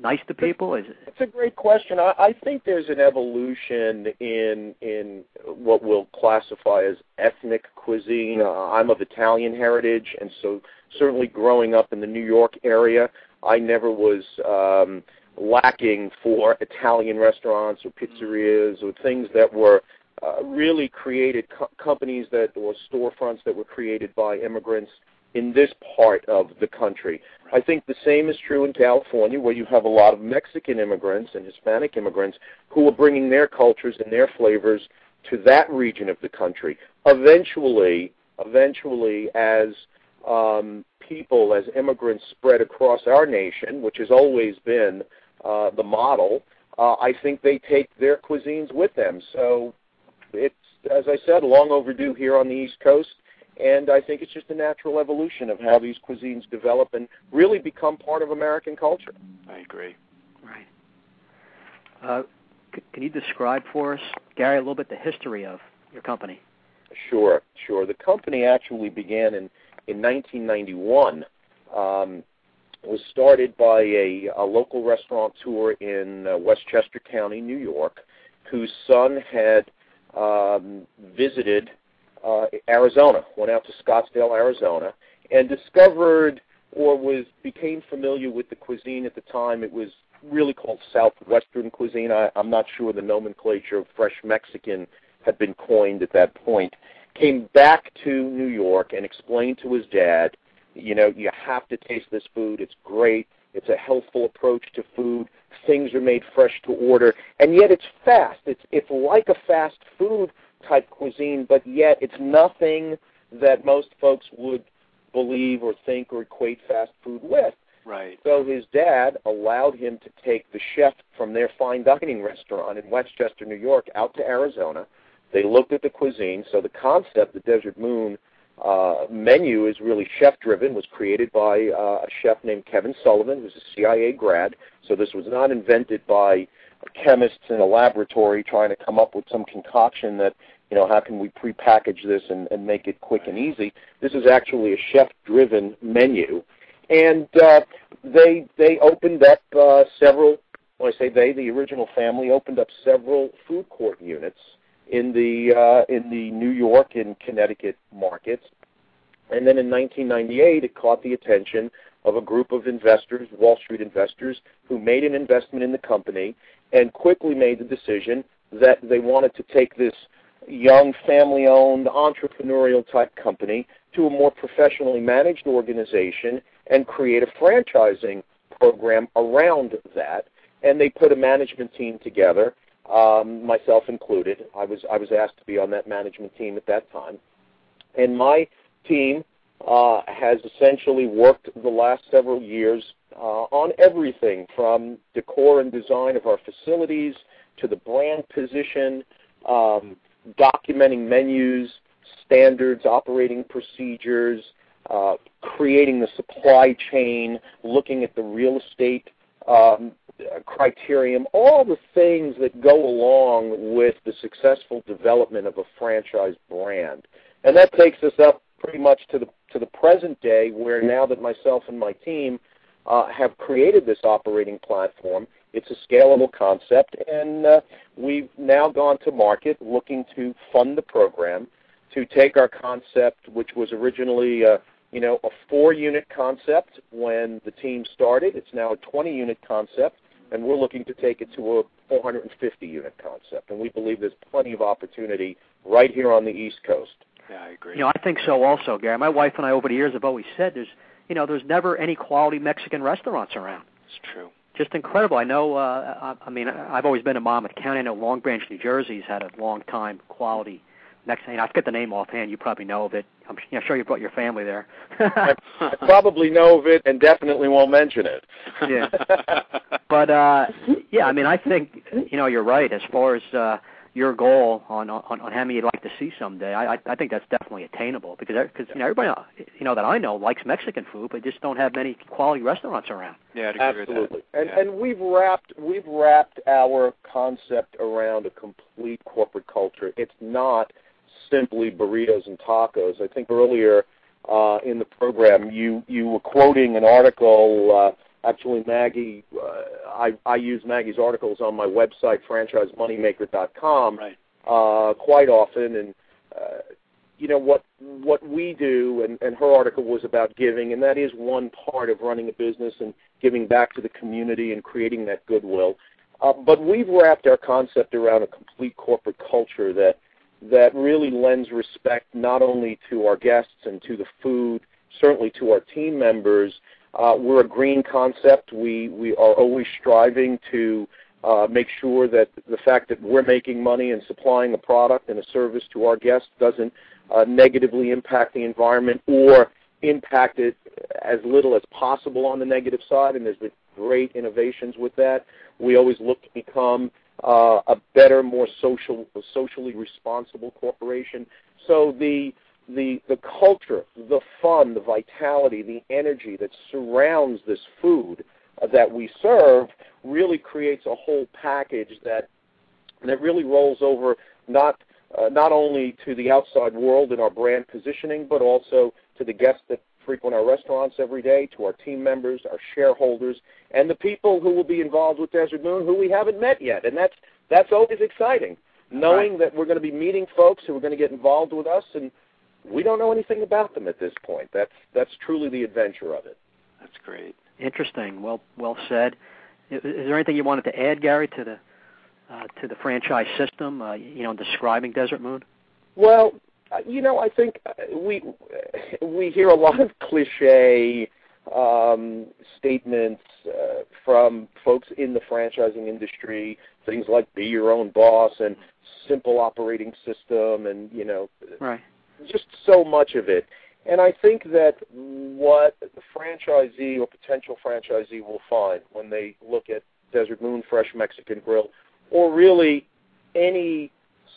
nice to people? Is it? It's a great question. I, I think there's an evolution in in what we'll classify as ethnic cuisine. Uh, I'm of Italian heritage, and so certainly growing up in the New York area, I never was um, lacking for Italian restaurants or pizzerias or things that were uh, really created co- companies that or storefronts that were created by immigrants in this part of the country. I think the same is true in California, where you have a lot of Mexican immigrants and Hispanic immigrants who are bringing their cultures and their flavors to that region of the country. Eventually, eventually, as um, people, as immigrants spread across our nation, which has always been uh, the model, uh, I think they take their cuisines with them. So it's, as I said, long overdue here on the East Coast and I think it's just a natural evolution of how these cuisines develop and really become part of American culture. I agree. Right. Uh, c- can you describe for us, Gary, a little bit the history of your company? Sure, sure. The company actually began in in 1991. Um, was started by a, a local restaurateur in uh, Westchester County, New York, whose son had um, visited uh, Arizona, went out to Scottsdale, Arizona, and discovered or was became familiar with the cuisine at the time. It was really called Southwestern cuisine. I, I'm not sure the nomenclature of fresh Mexican had been coined at that point. came back to New York and explained to his dad, you know, you have to taste this food. It's great. It's a healthful approach to food. Things are made fresh to order, and yet it's fast. It's it's like a fast food type cuisine, but yet it's nothing that most folks would believe or think or equate fast food with. Right. So his dad allowed him to take the chef from their fine dining restaurant in Westchester, New York, out to Arizona. They looked at the cuisine. So the concept, the Desert Moon uh, menu, is really chef driven. Was created by uh, a chef named Kevin Sullivan, who's a CIA grad. So this was not invented by chemists in a laboratory trying to come up with some concoction that you know how can we prepackage this and, and make it quick and easy. This is actually a chef driven menu and uh, they they opened up uh, several. When I say they, the original family opened up several food court units in the uh, in the New York and Connecticut markets, and then in 1998 it caught the attention of a group of investors, Wall Street investors, who made an investment in the company and quickly made the decision that they wanted to take this young family-owned entrepreneurial type company to a more professionally managed organization and create a franchising program around that. And they put a management team together, um, myself included. I was I was asked to be on that management team at that time, and my team uh, has essentially worked the last several years uh, on everything from decor and design of our facilities to the brand position, um, documenting menus, standards, operating procedures, uh, creating the supply chain, looking at the real estate um, criterion, all the things that go along with the successful development of a franchise brand. And that takes us up pretty much to the to the present day, where now that myself and my team uh, have created this operating platform, it's a scalable concept, and uh, we've now gone to market looking to fund the program to take our concept, which was originally uh, you know, a four unit concept when the team started. It's now a 20 unit concept, and we're looking to take it to a 450 unit concept. And we believe there's plenty of opportunity right here on the East Coast. Yeah, I agree. You know, I think so also, Gary. My wife and I over the years have always said there's, you know, there's never any quality Mexican restaurants around. It's true. Just incredible. I know. Uh, I, I mean, I've always been in Monmouth County. I know Long Branch, New Jersey's had a long time quality next thing I forget the name offhand. You probably know of it. I'm you know, sure you brought your family there. I, <laughs> I probably know of it and definitely won't mention it. yeah. <laughs> but uh yeah, I mean, I think you know you're right as far as uh your goal on on, on how many you'd like to see someday. I I think that's definitely attainable because because you know everybody you know that I know likes Mexican food, but just don't have many quality restaurants around. Yeah, I'd absolutely. With that. And yeah. and we've wrapped we've wrapped our concept around a complete corporate culture. It's not simply burritos and tacos. I think earlier uh, in the program you you were quoting an article. Uh, actually, Maggie, uh, I I use Maggie's articles on my website franchisemoneymaker.com right. uh, quite often, and uh, you know what what we do, and, and her article was about giving, and that is one part of running a business and giving back to the community and creating that goodwill. Uh, but we've wrapped our concept around a complete corporate culture that that really lends respect not only to our guests and to the food, certainly to our team members. Uh, we're a green concept. We we are always striving to uh, make sure that the fact that we're making money and supplying a product and a service to our guests doesn't uh, negatively impact the environment or impact it as little as possible on the negative side. And there's been great innovations with that. We always look to become a better, more social, socially responsible corporation. So the culture, the fun, the vitality, the energy that surrounds this food uh, that we serve really creates a whole package that really rolls over not uh, not only to the outside world in our brand positioning, but also to the guests that frequent our restaurants every day, to our team members, our shareholders, and the people who will be involved with Desert Moon who we haven't met yet. And that's that's always exciting, knowing right. that we're going to be meeting folks who are going to get involved with us, and we don't know anything about them at this point. That's that's truly the adventure of it. That's great. Interesting. Well, well said. Is, there anything you wanted to add, Gary, to the uh, to the franchise system? Uh, you know, describing Desert Moon. Well, you know, I think uh, we we hear a lot of cliche um, statements uh, from folks in the franchising industry, things like "be your own boss" and "simple operating system," and you know, right. just so much of it. And I think that what the franchisee or potential franchisee will find when they look at Desert Moon Fresh Mexican Grill, or really any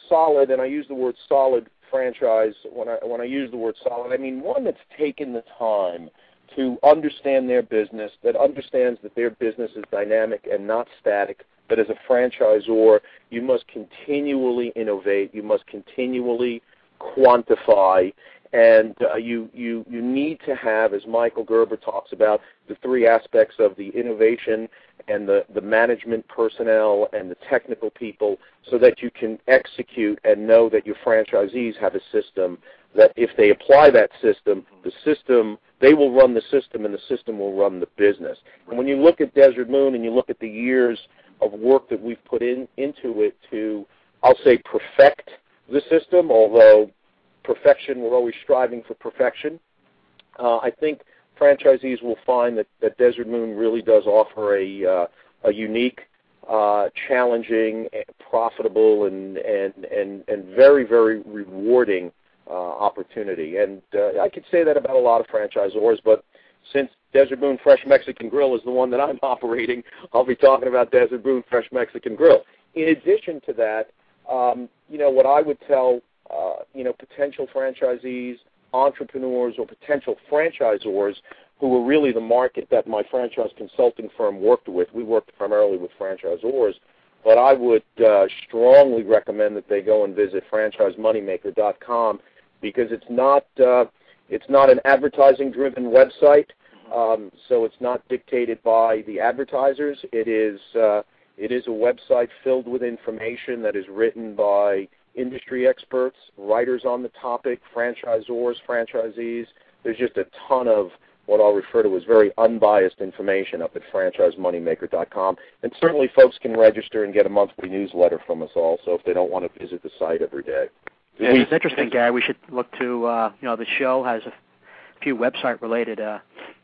solid, and I use the word solid franchise when I when I use the word solid, I mean one that's taken the time to understand their business, that understands that their business is dynamic and not static, that as a franchisor, you must continually innovate, you must continually quantify, and uh, you, you, you need to have, as Michael Gerber talks about, the three aspects of the innovation and the, the management personnel and the technical people so that you can execute and know that your franchisees have a system that if they apply that system, the system they will run the system and the system will run the business. And when you look at Desert Moon and you look at the years of work that we've put in into it to, I'll say, perfect the system, although perfection, we're always striving for perfection. Uh, I think franchisees will find that, that Desert Moon really does offer a, uh, a unique, uh, challenging, profitable, and, and, and, and very, very rewarding uh, opportunity. And uh, I could say that about a lot of franchisors, but since Desert Moon Fresh Mexican Grill is the one that I'm <laughs> operating, I'll be talking about Desert Moon Fresh Mexican Grill. In addition to that, um, you know, what I would tell, uh, you know, potential franchisees, entrepreneurs, or potential franchisors who were really the market that my franchise consulting firm worked with. We worked primarily with franchisors, but I would uh, strongly recommend that they go and visit franchisemoneymaker.com because it's not uh, it's not an advertising driven website. Um, so it's not dictated by the advertisers. It is uh, it is a website filled with information that is written by industry experts, writers on the topic, franchisors, franchisees. There's just a ton of what I'll refer to as very unbiased information up at franchisemoneymaker.com. And certainly folks can register and get a monthly newsletter from us also if they don't want to visit the site every day. Yeah, it's interesting, Gary. We should look to uh, you know the show has a few website related uh,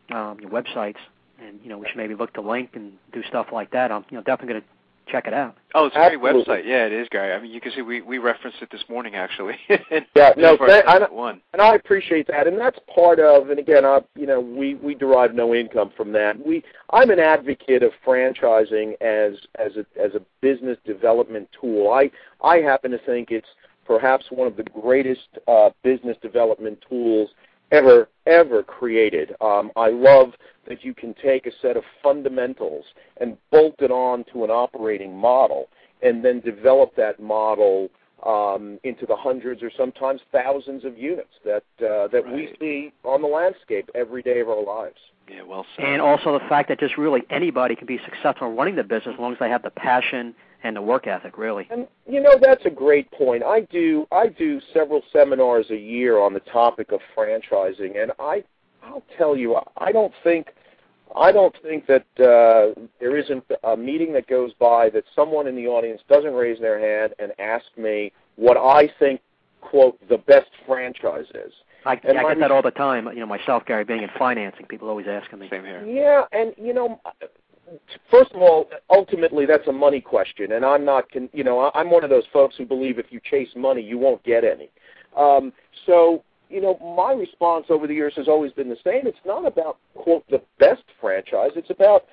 um, websites, and you know we should maybe look to link and do stuff like that. I'm you know definitely going to check it out. Oh, it's a great website. Yeah, it is, Gary. I mean, you can see we we referenced it this morning actually. <laughs> yeah, no, that, I, one. and I appreciate that, and that's part of. And again, I you know we we derive no income from that. We I'm an advocate of franchising as as a as a business development tool. I I happen to think it's perhaps one of the greatest uh, business development tools ever ever created. Um, I love that you can take a set of fundamentals and bolt it on to an operating model, and then develop that model um, into the hundreds or sometimes thousands of units that uh, that right. we see on the landscape every day of our lives. Yeah, well said. And also the fact that just really anybody can be successful running the business as long as they have the passion and the work ethic, really. And you know that's a great point. I do I do several seminars a year on the topic of franchising, and I I'll tell you I don't think I don't think that uh, there isn't a meeting that goes by that someone in the audience doesn't raise their hand and ask me what I think quote the best franchise is. I, I get that all the time. You know, myself, Gary, being in financing, people always asking me. Same here. Yeah, and you know, first of all, ultimately that's a money question, and I'm not, con- you know, I'm one of those folks who believe if you chase money, you won't get any. Um, so, you know, my response over the years has always been the same. It's not about quote the best franchise. It's about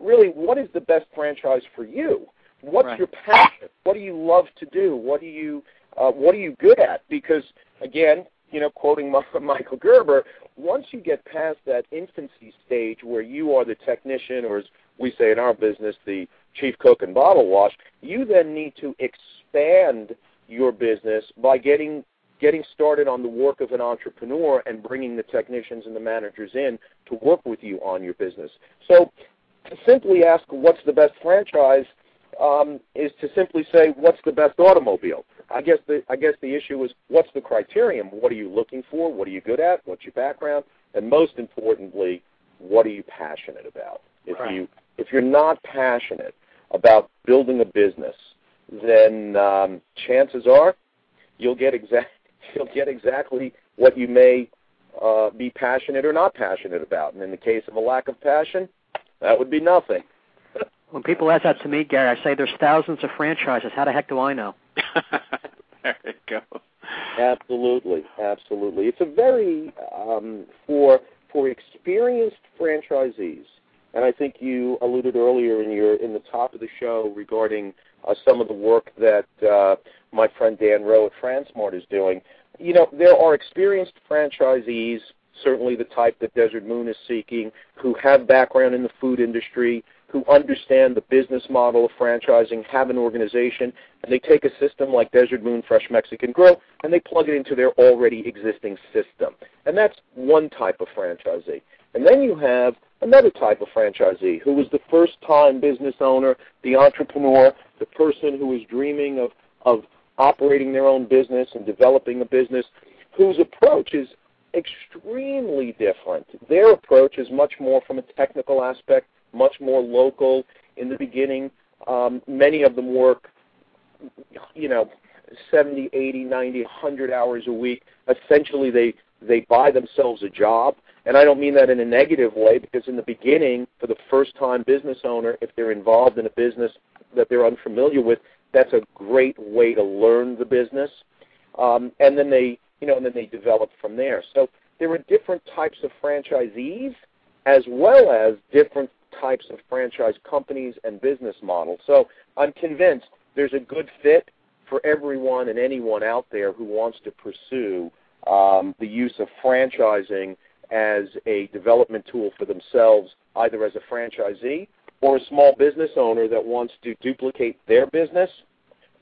really what is the best franchise for you. What's right. your passion? What do you love to do? What do you uh, what are you good at? Because again, you know, quoting <laughs> Michael Gerber, once you get past that infancy stage where you are the technician, or as we say in our business, the chief cook and bottle wash, you then need to expand your business by getting getting started on the work of an entrepreneur and bringing the technicians and the managers in to work with you on your business. So to simply ask what's the best franchise um, is to simply say what's the best automobile. I guess the I guess the issue is what's the criterion? What are you looking for? What are you good at? What's your background? And most importantly, what are you passionate about? If right. you if you're not passionate about building a business, then um, chances are you'll get exact <laughs> you'll get exactly what you may uh, be passionate or not passionate about. And in the case of a lack of passion, that would be nothing. <laughs> when people ask that to me, Gary, I say there's thousands of franchises. How the heck do I know? <laughs> there you go. Absolutely, absolutely. It's a very um, for for experienced franchisees, and I think you alluded earlier in your in the top of the show regarding uh, some of the work that uh, my friend Dan Rowe at Fransmart is doing. You know, there are experienced franchisees, certainly the type that Desert Moon is seeking, who have background in the food industry, who understand the business model of franchising, have an organization, and they take a system like Desert Moon Fresh Mexican Grill and they plug it into their already existing system. And that's one type of franchisee. And then you have another type of franchisee who is the first time business owner, the entrepreneur, the person who is dreaming of, of operating their own business and developing a business, whose approach is extremely different. Their approach is much more from a technical aspect much more local. In the beginning, um, many of them work, you know, 70, 80, 90, 100 hours a week. Essentially, they they buy themselves a job, and I don't mean that in a negative way because in the beginning, for the first-time business owner, if they're involved in a business that they're unfamiliar with, that's a great way to learn the business, um, and then they, you know, and then they develop from there. So there are different types of franchisees as well as different types of franchise companies and business models. So I'm convinced there's a good fit for everyone and anyone out there who wants to pursue um, the use of franchising as a development tool for themselves, either as a franchisee or a small business owner that wants to duplicate their business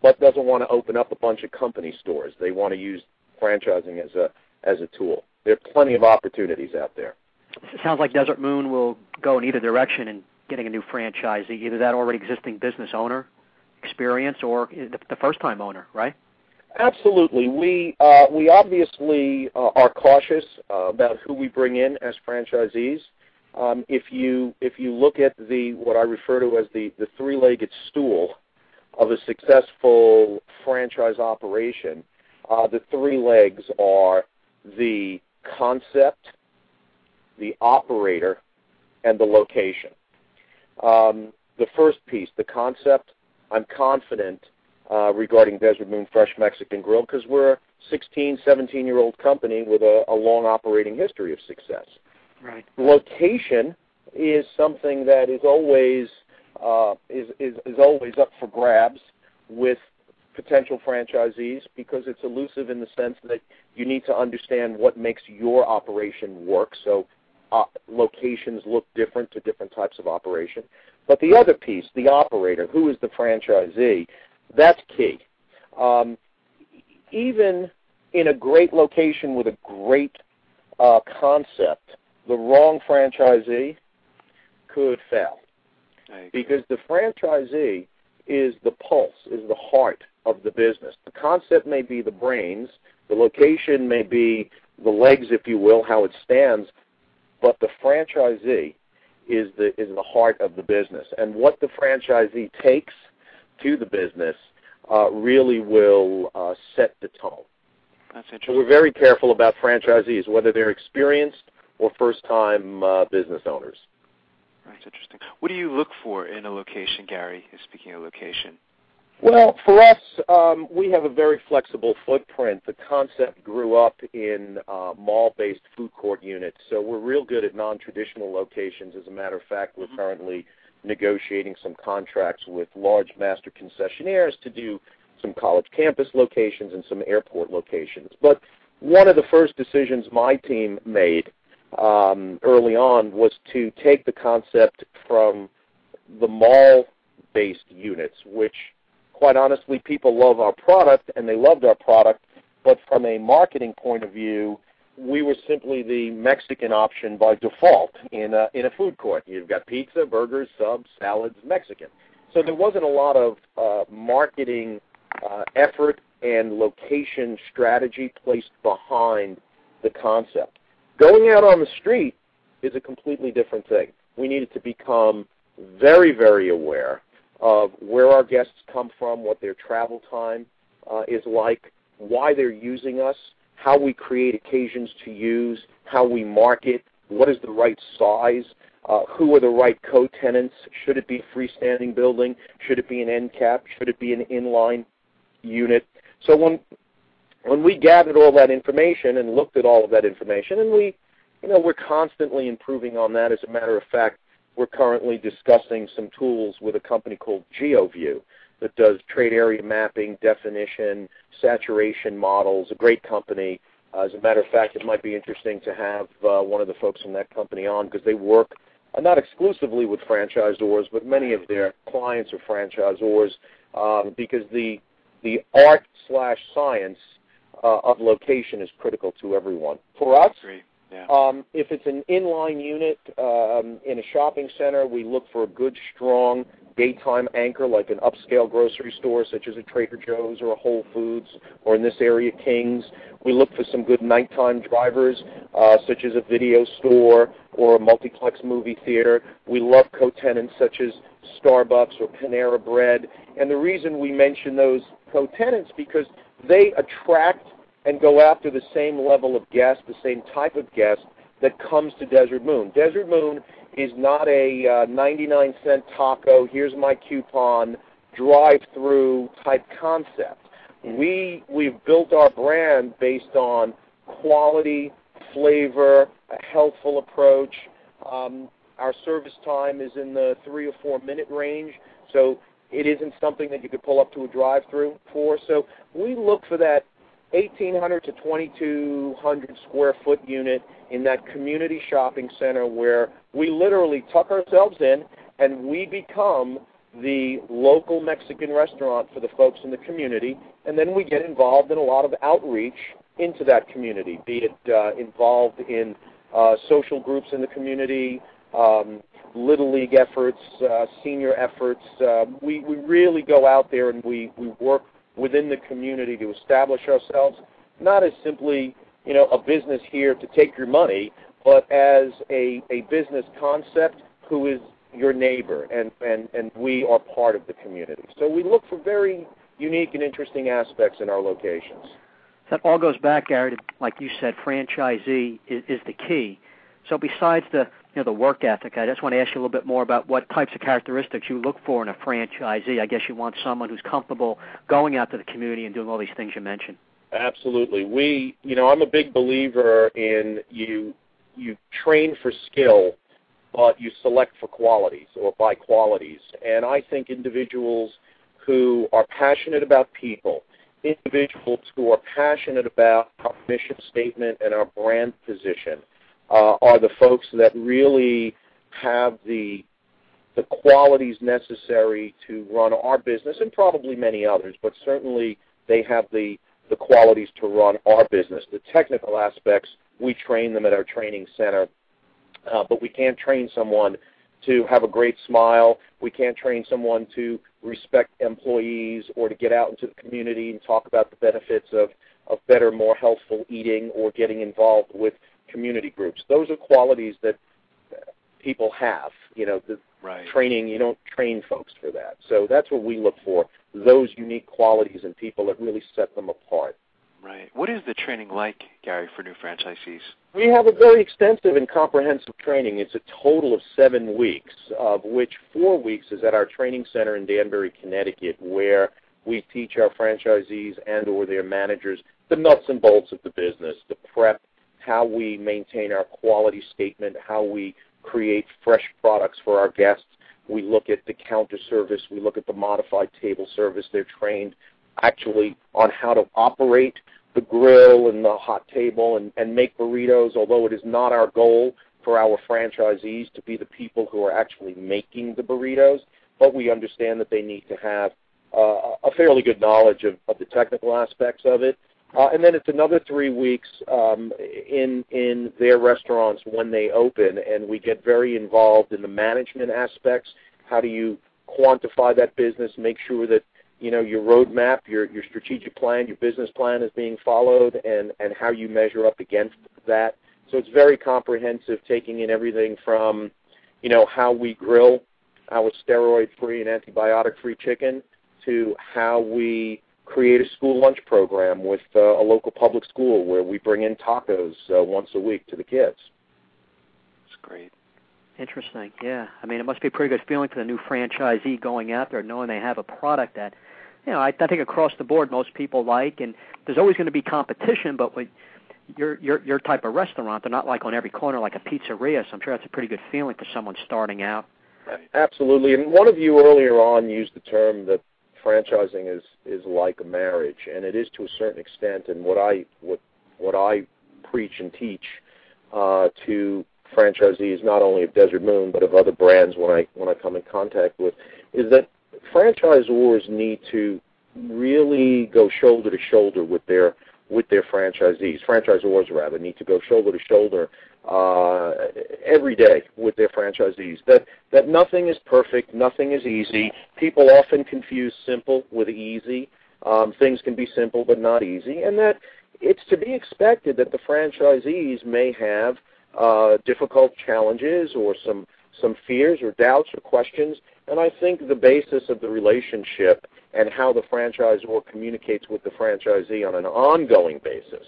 but doesn't want to open up a bunch of company stores. They want to use franchising as a as a tool. There are plenty of opportunities out there. It sounds like Desert Moon will go in either direction in getting a new franchisee, either that already existing business owner experience or the first-time owner, right? Absolutely. We uh, we obviously uh, are cautious uh, about who we bring in as franchisees. Um, if you if you look at the what I refer to as the the three-legged stool of a successful franchise operation, uh, the three legs are the concept, the operator, and the location. Um, the first piece, the concept, I'm confident uh, regarding Desert Moon Fresh Mexican Grill because we're a 16, 17 year old company with a, a long operating history of success. Right. Location is something that is always uh, is, is is always up for grabs with potential franchisees because it's elusive in the sense that you need to understand what makes your operation work. So uh, locations look different to different types of operation. But the other piece, the operator, who is the franchisee, that's key. Um, even in a great location with a great uh, concept, the wrong franchisee could fail. Because the franchisee is the pulse, is the heart of the business. The concept may be the brains, the location may be the legs, if you will, how it stands, but the franchisee is the is the heart of the business, and what the franchisee takes to the business uh, really will uh, set the tone. That's interesting. So we're very careful about franchisees, whether they're experienced or first-time uh, business owners. That's interesting. What do you look for in a location, Gary? Speaking of location. Well, for us, um, we have a very flexible footprint. The concept grew up in uh, mall-based food court units, so we're real good at non-traditional locations. As a matter of fact, we're mm-hmm. currently negotiating some contracts with large master concessionaires to do some college campus locations and some airport locations. But one of the first decisions my team made um, early on was to take the concept from the mall-based units, which – quite honestly, people love our product and they loved our product, but from a marketing point of view, we were simply the Mexican option by default in a, in a food court. You've got pizza, burgers, subs, salads, Mexican. So there wasn't a lot of uh, marketing uh, effort and location strategy placed behind the concept. Going out on the street is a completely different thing. We needed to become very, very aware of where our guests come from, what their travel time uh, is like, why they're using us, how we create occasions to use, how we market, what is the right size, uh, who are the right co-tenants, should it be a freestanding building, should it be an end cap, should it be an inline unit. So when when we gathered all that information and looked at all of that information, and we, you know, we're constantly improving on that. As a matter of fact, we're currently discussing some tools with a company called GeoVue that does trade area mapping, definition, saturation models. A great company. Uh, as a matter of fact, it might be interesting to have uh, one of the folks from that company on because they work uh, not exclusively with franchisors, but many of their clients are franchisors um, because the the art slash science uh, of location is critical to everyone. For us, yeah. um, if it's an inline unit um, in a shopping center, we look for a good, strong daytime anchor like an upscale grocery store such as a Trader Joe's or a Whole Foods, or in this area, King's. We look for some good nighttime drivers uh, such as a video store or a multiplex movie theater. We love co-tenants such as Starbucks or Panera Bread. And the reason we mention those co-tenants because they attract and go after the same level of guest, the same type of guest that comes to Desert Moon. Desert Moon is not a uh, 99 cent taco, here's my coupon, drive-through type concept. We we've built our brand based on quality, flavor, a healthful approach. Um, our service time is in the three or four minute range, so it isn't something that you could pull up to a drive-through for. So we look for that 1,800 to 2,200 square foot unit in that community shopping center where we literally tuck ourselves in and we become the local Mexican restaurant for the folks in the community, and then we get involved in a lot of outreach into that community, be it uh, involved in uh, social groups in the community, um, little league efforts, uh, senior efforts. Uh, we, we really go out there and we, we work within the community to establish ourselves, not as simply you know a business here to take your money, but as a, a business concept who is your neighbor, and, and, and we are part of the community. So we look for very unique and interesting aspects in our locations. That all goes back, Gary, to, like you said, franchisee is, is the key. So besides the you know the work ethic, I just want to ask you a little bit more about what types of characteristics you look for in a franchisee. I guess you want someone who's comfortable going out to the community and doing all these things you mentioned. Absolutely. We, you know, I'm a big believer in you you train for skill, but you select for qualities or by qualities. And I think individuals who are passionate about people, individuals who are passionate about our mission statement and our brand position, uh, are the folks that really have the the qualities necessary to run our business and probably many others, but certainly they have the the qualities to run our business. The technical aspects, we train them at our training center, uh, but we can't train someone to have a great smile. We can't train someone to respect employees or to get out into the community and talk about the benefits of, of better, more healthful eating or getting involved with community groups. Those are qualities that people have. You know, the right. training, you don't train folks for that. So that's what we look for, those unique qualities in people that really set them apart. Right. What is the training like, Gary, for new franchisees? We have a very extensive and comprehensive training. It's a total of seven weeks, of which four weeks is at our training center in Danbury, Connecticut, where we teach our franchisees and or their managers the nuts and bolts of the business, the prep, how we maintain our quality statement, how we create fresh products for our guests. We look at the counter service. We look at the modified table service. They're trained actually on how to operate the grill and the hot table and, and make burritos, although it is not our goal for our franchisees to be the people who are actually making the burritos, but we understand that they need to have uh, a fairly good knowledge of, of the technical aspects of it uh, and then it's another three weeks um, in in their restaurants when they open, and we get very involved in the management aspects. How do you quantify that business? Make sure that you know your roadmap, your your strategic plan, your business plan is being followed, and and how you measure up against that. So it's very comprehensive, taking in everything from you know how we grill our steroid-free and antibiotic-free chicken to how we create a school lunch program with uh, a local public school where we bring in tacos uh, once a week to the kids. That's great. Interesting. Yeah. I mean, it must be a pretty good feeling for the new franchisee going out there knowing they have a product that, you know, I, I think across the board most people like, and there's always going to be competition, but with your your your type of restaurant, they're not like on every corner like a pizzeria. So I'm sure that's a pretty good feeling for someone starting out. Absolutely. And one of you earlier on used the term that franchising is is like a marriage, and it is to a certain extent. And what I what what I preach and teach uh, to franchisees, not only of Desert Moon but of other brands, when I when I come in contact with, is that franchisors need to really go shoulder to shoulder with their with their franchisees. Franchisors rather need to go shoulder to shoulder uh, every day with their franchisees. That that nothing is perfect, nothing is easy. People often confuse simple with easy. Um, things can be simple but not easy, and that it's to be expected that the franchisees may have uh, difficult challenges or some some fears or doubts or questions. And I think the basis of the relationship and how the franchisor communicates with the franchisee on an ongoing basis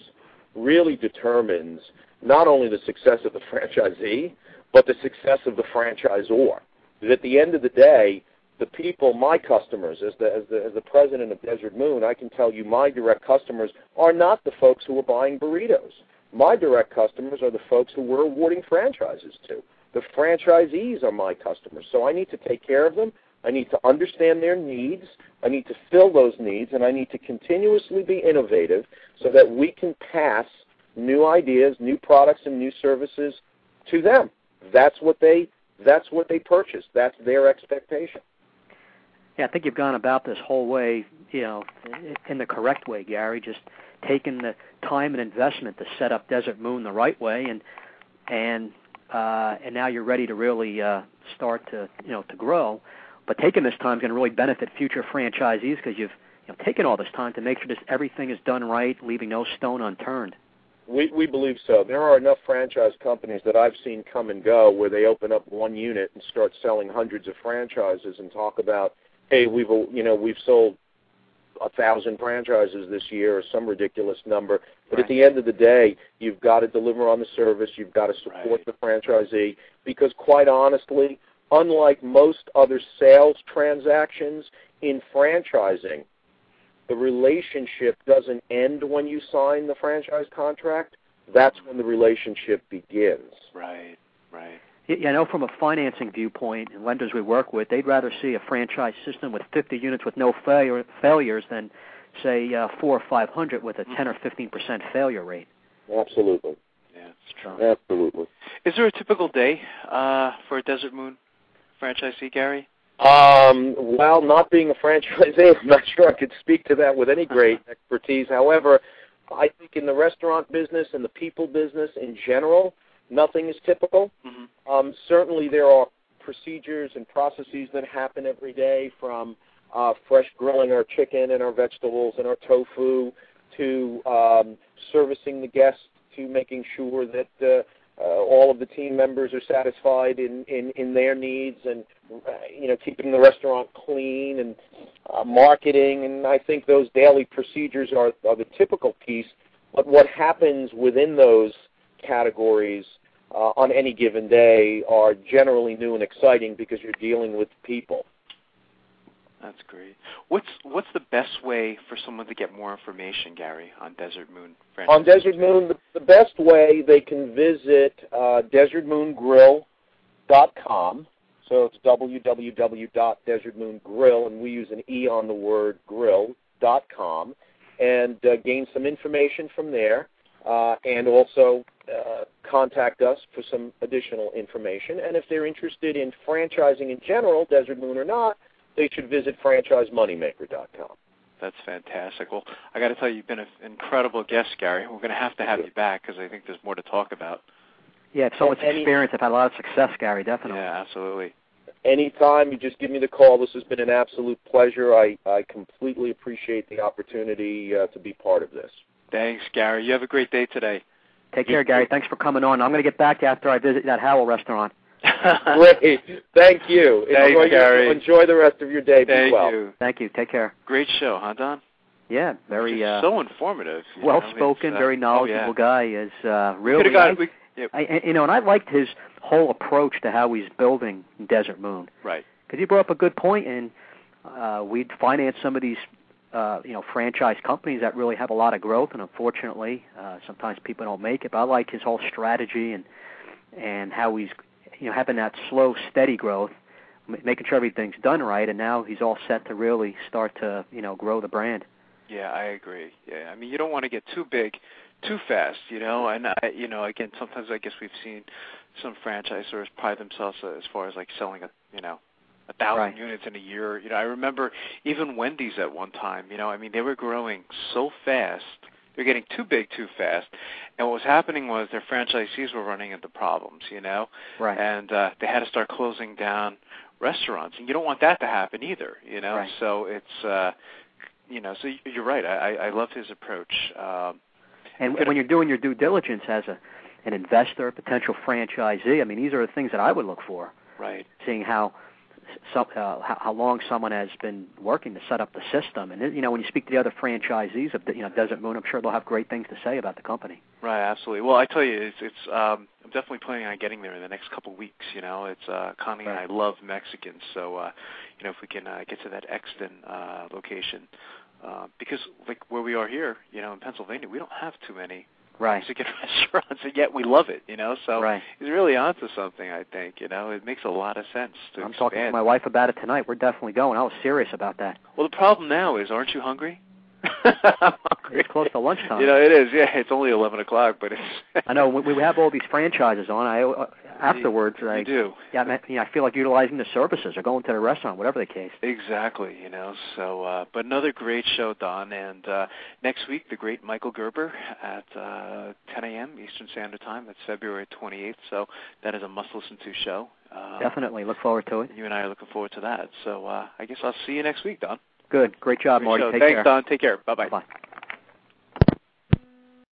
really determines not only the success of the <laughs> franchisee, but the success of the franchisor. Because at the end of the day, the people, my customers, as the, as the as the president of Desert Moon, I can tell you my direct customers are not the folks who are buying burritos. My direct customers are the folks who we're awarding franchises to. The franchisees are my customers, so I need to take care of them. I need to understand their needs. I need to fill those needs, and I need to continuously be innovative so that we can pass new ideas, new products, and new services to them. That's what they that's what they purchase. That's their expectation. Yeah, I think you've gone about this whole way, you know, in the correct way, Gary. Just taking the time and investment to set up Desert Moon the right way, and and uh, and now you're ready to really uh, start to you know to grow. But taking this time is going to really benefit future franchisees because you've you know, taken all this time to make sure this everything is done right, leaving no stone unturned. We we believe so. There are enough franchise companies that I've seen come and go where they open up one unit and start selling hundreds of franchises and talk about, hey, we've you know we've sold a thousand franchises this year or some ridiculous number. But right. at the end of the day, you've got to deliver on the service. You've got to support right. the franchisee because, quite honestly, unlike most other sales transactions in franchising, the relationship doesn't end when you sign the franchise contract. That's when the relationship begins. Right, right. Yeah, I know from a financing viewpoint and lenders we work with, they'd rather see a franchise system with 50 units with no failure, failures than, say, uh, four or 500 with a 10 or 15 percent failure rate. Absolutely. Yeah, it's true. Absolutely. Is there a typical day uh, for a Desert Moon franchisee, Gary? Um, well, not being a franchisee, <laughs> I'm not sure I could speak to that with any great <laughs> expertise. However, I think in the restaurant business and the people business in general, nothing is typical. Mm-hmm. Um, certainly, there are procedures and processes that happen every day from uh, fresh grilling our chicken and our vegetables and our tofu to um, servicing the guests to making sure that uh, uh, all of the team members are satisfied in, in, in their needs and uh, you know keeping the restaurant clean and uh, marketing and I think those daily procedures are, are the typical piece but what happens within those categories uh, on any given day are generally new and exciting because you're dealing with people. That's great. What's what's the best way for someone to get more information, Gary, on Desert Moon? On Desert Moon, the, the best way they can visit uh, desertmoongrill.com. So it's www.desertmoongrill, and we use an e on the word grill.com, and uh, gain some information from there, uh, and also uh, contact us for some additional information. And if they're interested in franchising in general, Desert Moon or not, they should visit franchisemoneymaker.com. That's fantastic. Well, I got to tell you, you've been an incredible guest, Gary. We're going to have to have you back because I think there's more to talk about. Yeah, it's so much Any- experience. I've had a lot of success, Gary. Definitely. Yeah, absolutely. Anytime you just give me the call, this has been an absolute pleasure. I, I completely appreciate the opportunity uh, to be part of this. Thanks, Gary. You have a great day today. Take care, Gary. Thanks for coming on. I'm going to get back after I visit that Howell restaurant. <laughs> Great. Thank you. Thanks, enjoy, your- Gary. enjoy the rest of your day. Be Thank well. you. Thank you. Take care. Great show, huh, Don? Yeah, very uh, so informative. Well spoken, uh, very knowledgeable oh, yeah. guy. Is uh, really. got, I, we, yeah. I, you know, and I liked his whole approach to how he's building Desert Moon. Right. Because he brought up a good point, and uh, we'd finance some of these, uh, you know, franchise companies that really have a lot of growth, and unfortunately, uh, sometimes people don't make it. But I like his whole strategy and and how he's, you know, having that slow, steady growth, making sure everything's done right, and now he's all set to really start to, you know, grow the brand. Yeah, I agree. Yeah, I mean, you don't want to get too big, too fast, you know. And I, you know, again, sometimes I guess we've seen some franchisors pride themselves as far as like selling a, you know, a thousand Right. units in a year. You know, I remember even Wendy's at one time. You know, I mean, they were growing so fast. They're getting too big too fast, and what was happening was their franchisees were running into problems. You know, Right. and uh, they had to start closing down restaurants, and you don't want that to happen either. You know, Right. so it's. uh you know, so you're right. I, I love his approach. Um, And when you're doing your due diligence as a an investor, potential franchisee, I mean, these are the things that I would look for. right. Seeing how some, uh, how, how long someone has been working to set up the system, and you know, when you speak to the other franchisees of the, you know Desert Moon, I'm sure they'll have great things to say about the company. Right, absolutely. Well, I tell you, it's it's. Um, I'm definitely planning on getting there in the next couple of weeks. You know, it's uh, Connie and I love Mexicans, so uh, you know, if we can uh, get to that Exton uh, location, uh, because like where we are here, you know, in Pennsylvania, we don't have too many Right. Mexican <laughs> restaurants, and yet we love it. You know, so Right. he's really onto something. I think. You know, it makes a lot of sense to I'm expand. talking to my wife about it tonight. We're definitely going. I was serious about that. Well, the problem now is, aren't you hungry? <laughs> <laughs> I'm hungry. It's close to lunchtime. You know, it is. Yeah, it's only eleven o'clock, but it's. I know we, we have all these franchises on. I uh, afterwards, you, I you do. yeah, I, mean, you know, I feel like utilizing the services or going to the restaurant, whatever the case. Exactly, you know. So, uh, but another great show, Don. And uh, next week, the great Michael Gerber at uh, 10 a.m. Eastern Standard Time. That's February 28th. So that is a must-listen to show. Uh, Definitely look forward to it. You and I are looking forward to that. So uh, I guess I'll see you next week, Don. Good, great job, Great Marty. show. Take Thanks, care. Don. Take care. Bye bye. Bye.